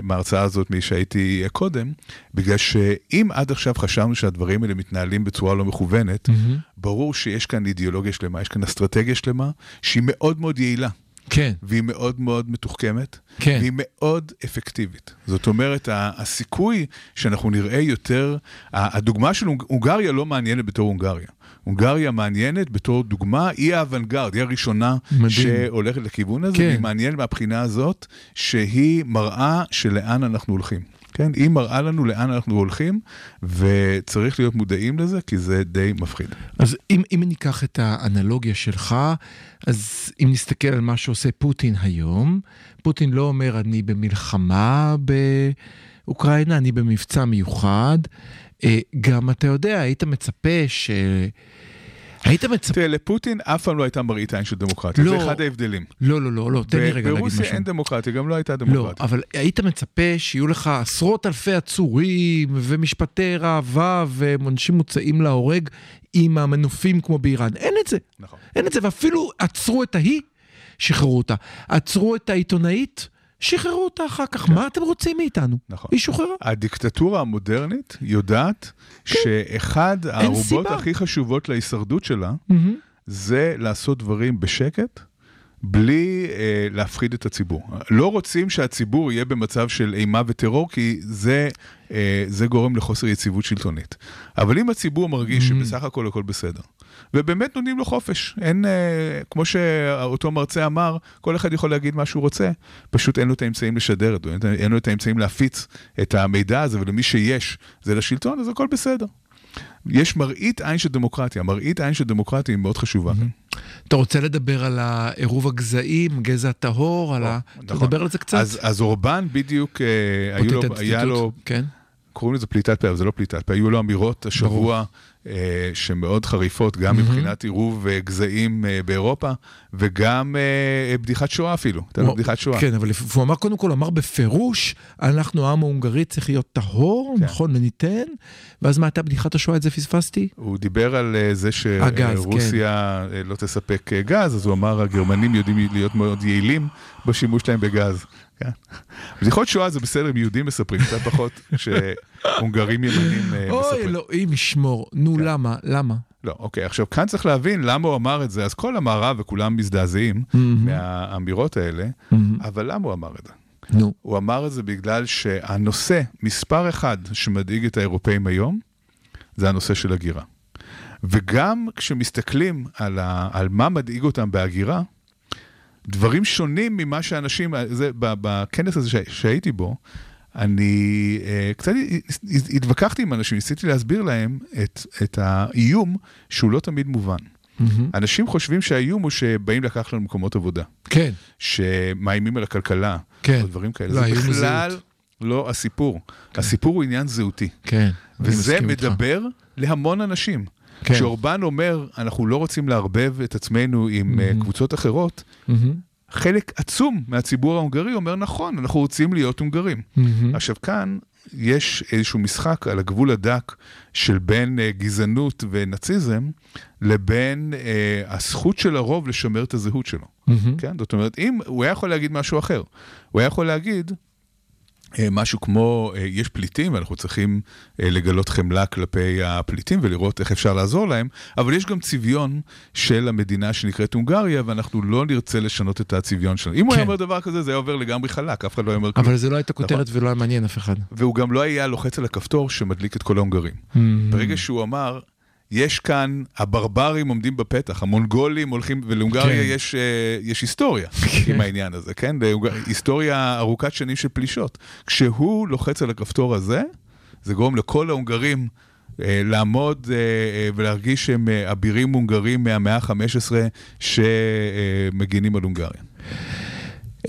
מההרצאה הזאת משהייתי אה, קודם, בגלל שאם עד עכשיו חשבנו שהדברים האלה מתנהלים בצורה לא מכוונת. ברור שיש כאן אידיאולוגיה שלמה, יש כאן אסטרטגיה שלמה, שהיא מאוד מאוד יעילה, כן, והיא מאוד מאוד מתוחכמת, כן. והיא מאוד אפקטיבית. זאת אומרת, הסיכוי שאנחנו נראה יותר, הדוגמה של הונג- הונגריה לא מעניינת בתור הונגריה. הונגריה מעניינת בתור דוגמה, היא האוונגרד, היא הראשונה מדהים. שהולכת לכיוון הזה, כן. והיא מעניינת מהבחינה הזאת, שהיא מראה שלאן אנחנו הולכים. כן, היא מראה לנו לאן אנחנו הולכים, וצריך להיות מודעים לזה, כי זה די מפחיד. אז אם, אם ניקח את האנלוגיה שלך, אז אם נסתכל על מה שעושה פוטין היום, פוטין לא אומר אני במלחמה באוקראינה, אני במבצע מיוחד. אה, גם אתה יודע, היית מצפה ש... היית מצפה... תראה, לפוטין אף פעם לא הייתה מראית עין של דמוקרטיה, לא. זה אחד ההבדלים. לא, לא, לא, לא, תן לי רגע להגיד ברוסיה משהו. אין דמוקרטיה, גם לא הייתה לא, דמוקרטיה. אבל היית מצפה שיהיו לך עשרות אלפי עצורים ומשפטי ראווה ואנשים מוצאים להורג עם המנופים כמו באיראן. אין את זה. נכון. אין את זה, ואפילו עצרו את ההיא, שחררו אותה. עצרו את העיתונאית, שחררו אותה אחר כך. מה אתם רוצים מאיתנו? נכון. היא שוחררה. הדיקטטורה המודרנית יודעת שאחד הערובות. הכי חשובות להישרדות שלה, מהמם. זה לעשות דברים בשקט, בלי אה, להפחיד את הציבור. לא רוצים שהציבור יהיה במצב של אימה וטרור, כי זה, אה, זה גורם לחוסר יציבות שלטונית. אבל אם הציבור מרגיש Mm. שבסך הכל הכל בסדר, ובאמת נותנים לו חופש, אין, אה, כמו שאותו מרצה אמר, כל אחד יכול להגיד מה שהוא רוצה, פשוט אין לו את האמצעים לשדר את זה, אין- לו את האמצעים להפיץ את המידע הזה, ולמי שיש זה לשלטון, אז הכל בסדר. יש מראית עין של דמוקרטיה, מראית עין של דמוקרטיה היא מאוד חשובה. כאן. אתה רוצה לדבר על העירוב הגזעים, גזע טהור, על ה... נכון. תדבר על זה קצת. אז, אז אורבן בדיוק, אה, או לו, היה. לו, כן. קוראים לזה פליטת פה, אבל זה לא פליטת פה, היו לו אמירות השבוע אה, שמאוד חריפות, גם מבחינת עירוב אה, גזעים אה, באירופה, וגם אה, בדיחת שואה אפילו. הוא- בדיחת שואה. כן, אבל הוא אמר, קודם כל, אמר בפירוש, אנחנו, העם ההונגרי צריך להיות טהור, כן. נכון, וניתן, ואז מה הייתה בדיחת השואה? את זה פספסתי? הוא דיבר על אה, זה שרוסיה אה, לא תספק אה, גז, אז הוא אמר, הגרמנים יודעים להיות מאוד יעילים בשימוש שלהם בגז. כן. בדיחות שואה זה בסדר, אם יהודים מספרים, קצת פחות שהונגרים ימנים אה, אוי, מספרים. אלוהים ישמור. נו, כן. למה? למה? לא, אוקיי, עכשיו כאן צריך להבין למה הוא אמר את זה, אז כל המערב וכולם מזדעזעים מהאמירות האלה, אבל למה הוא אמר את זה? נו. הוא אמר את זה בגלל שהנושא מספר אחד שמדאיג את האירופאים היום, זה הנושא של הגירה. וגם כשמסתכלים על, ה, על מה מדאיג אותם בהגירה, דברים שונים ממה שאנשים, זה, בכנס הזה שהייתי בו, אני אה, קצת התווכחתי עם אנשים, ניסיתי להסביר להם את, את האיום שהוא לא תמיד מובן. אנשים חושבים שהאיום הוא שבאים לקחת לנו מקומות עבודה, כן, שמאיימים על הכלכלה, כן. או דברים כאלה. לא, זה בכלל זהות. לא הסיפור. הסיפור הוא עניין זהותי. כן. וזה. מדבר להמון אנשים. כן. כשאורבן אומר, אנחנו לא רוצים לערבב את עצמנו עם אה, קבוצות אחרות, מהמם. חלק עצום מהציבור ההונגרי אומר, נכון, אנחנו רוצים להיות הונגרים. מהמם. עכשיו כאן יש איזשהו משחק על הגבול הדק של בין אה, גזענות ונאציזם לבין אה, הזכות של הרוב לשמר את הזהות שלו. מהמם. כן? זאת אומרת, אם הוא היה יכול להגיד משהו אחר, הוא היה יכול להגיד משהו כמו, אה, יש פליטים ואנחנו צריכים אה, לגלות חמלה כלפי הפליטים ולראות איך אפשר לעזור להם, אבל יש גם צביון של המדינה שנקראת הונגריה, ואנחנו לא נרצה לשנות את הצביון שלנו. אם הוא היה כן. אומר דבר כזה, זה היה עובר לגמרי חלק, אף אחד לא היה אומר כלום. אבל זה לא הייתה כותרת ולא היה מעניין אף אחד. והוא גם לא היה לוחץ על הכפתור שמדליק את כל ההונגרים. ברגע שהוא אמר, יש כאן, הברברים עומדים בפתח, המונגולים הולכים, ולהונגריה כן. יש, אה, יש היסטוריה עם העניין הזה, כן? היסטוריה ארוכת שנים של פלישות. כשהוא לוחץ על הכפתור הזה, זה גורם לכל ההונגרים אה, לעמוד אה, אה, ולהרגיש שהם אה, אבירים הונגרים מהמאה ה-15 שמגינים על הונגריה.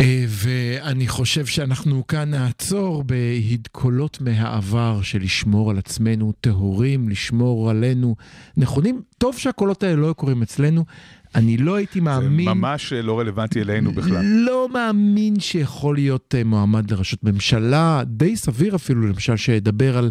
אה, ואני חושב שאנחנו כאן נעצור בהדקולות מהעבר של לשמור על עצמנו טהורים, לשמור עלינו נכונים. טוב שהקולות האלה לא קורים אצלנו. אני לא הייתי זה מאמין... ממש אה, לא רלוונטי אלינו בכלל. לא מאמין שיכול להיות אה, מועמד לראשות ממשלה, די סביר אפילו, למשל, שידבר על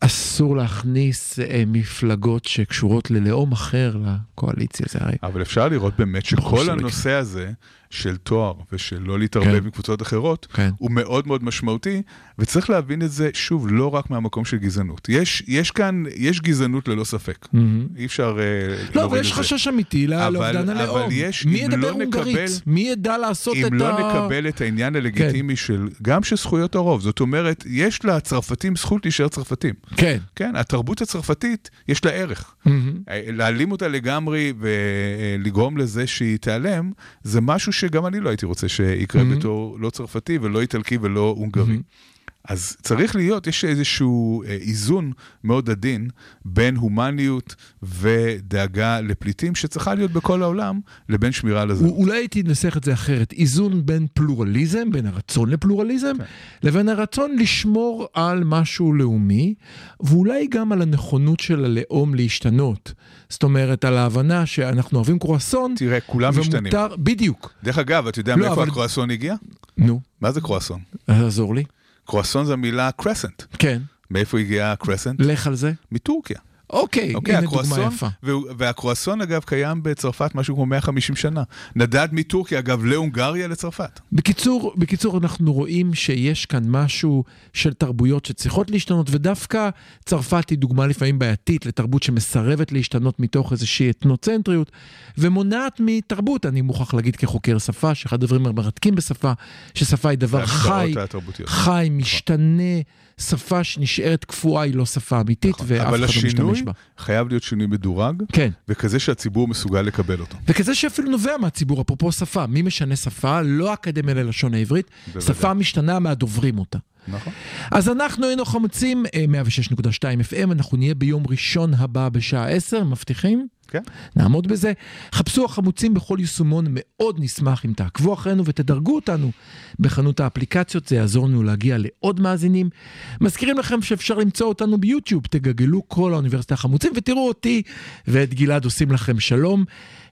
אסור להכניס מפלגות שקשורות ללאום אחר לקואליציה. זה הרי... אבל אפשר לראות באמת שכל שלא הנושא הזה של תואר ושל לא להתערבב כן. עם קבוצות אחרות, כן. הוא מאוד מאוד משמעותי, וצריך להבין את זה, שוב, לא רק מהמקום של גזענות. יש, יש כאן, יש גזענות ללא ספק. מהמם. אי אפשר אה, לא, אבל יש. חשש אמיתי אבל- לאובדן אבל הלאום. יש, מי ידבר לא הונגרית? נקבל- מי ידע לעשות את ה... אם לא נקבל את העניין הלגיטימי כן. של, גם של זכויות הרוב, זאת אומרת, יש לצרפתים זכות להישאר צרפתים. כן. כן, התרבות הצרפתית, יש לה ערך. מהמם. להעלים אותה לגמרי ולגרום לזה שהיא תיעלם, זה משהו שגם אני לא הייתי רוצה שיקרה Mhm. בתור לא צרפתי ולא איטלקי ולא הונגרי. אז צריך להיות, יש איזשהו אה, איזון מאוד עדין בין הומניות ודאגה לפליטים שצריכה להיות בכל העולם, לבין שמירה על הזהות. אולי הייתי אנסח את זה אחרת, איזון בין פלורליזם, בין הרצון לפלורליזם, כן. לבין הרצון לשמור על משהו לאומי, ואולי גם על הנכונות של הלאום להשתנות. זאת אומרת, על ההבנה שאנחנו אוהבים קרואסון, תראה, כולם משתנים. ומותר, בדיוק. דרך אגב, אתה יודע לא, מאיפה אבל- הקרואסון הגיע? נו, מה זה קרואסון? תעזור לי. קרואסון זה המילה קרסנט. כן, מאיפה הגיעה הקרסנט? לך על זה. מטורקיה. אוקיי, אוקיי, הנה דוגמה הקרואסון, יפה. והוא- והקרואסון אגב קיים בצרפת משהו כמו 150 שנה. נדד מטורקיה אגב להונגריה לצרפת. בקיצור, בקיצור, אנחנו רואים שיש כאן משהו של תרבויות שצריכות להשתנות, ודווקא צרפת היא דוגמה לפעמים בעייתית לתרבות שמסרבת להשתנות מתוך איזושהי אתנוצנטריות, ומונעת מתרבות, אני מוכרח להגיד כחוקר שפה, שאחד הדברים המרתקים בשפה, ששפה היא דבר חי. חי, משתנה, שפה שנשארת קפואה היא לא שפה אמיתית, נכון. ואף אחד אבל לא משתמש השינוי בה. חייב להיות שינוי מדורג, כן. וכזה שהציבור מסוגל לקבל אותו. וכזה שאפילו נובע מהציבור, אפרופו שפה, מי משנה שפה? לא האקדמיה ללשון העברית, בוודאי. שפה משתנה מהדוברים אותה. נכון. אז אנחנו היינו חמוצים, אה, 106.2 FM, אנחנו נהיה ביום ראשון הבא בשעה 10, מבטיחים? כן. נעמוד בזה. חפשו החמוצים בכל יישומון, מאוד נשמח אם תעקבו אחרינו ותדרגו אותנו בחנות האפליקציות, זה יעזור לנו להגיע לעוד מאזינים. מזכירים לכם שאפשר למצוא אותנו ביוטיוב, תגגלו כל האוניברסיטה החמוצים ותראו אותי ואת גלעד עושים לכם שלום.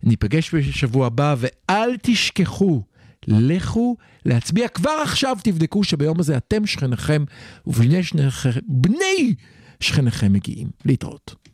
ניפגש בשבוע הבא ואל תשכחו. לכו להצביע כבר עכשיו, תבדקו שביום הזה אתם שכניכם ובני שכניכם, בני שכניכם מגיעים. להתראות.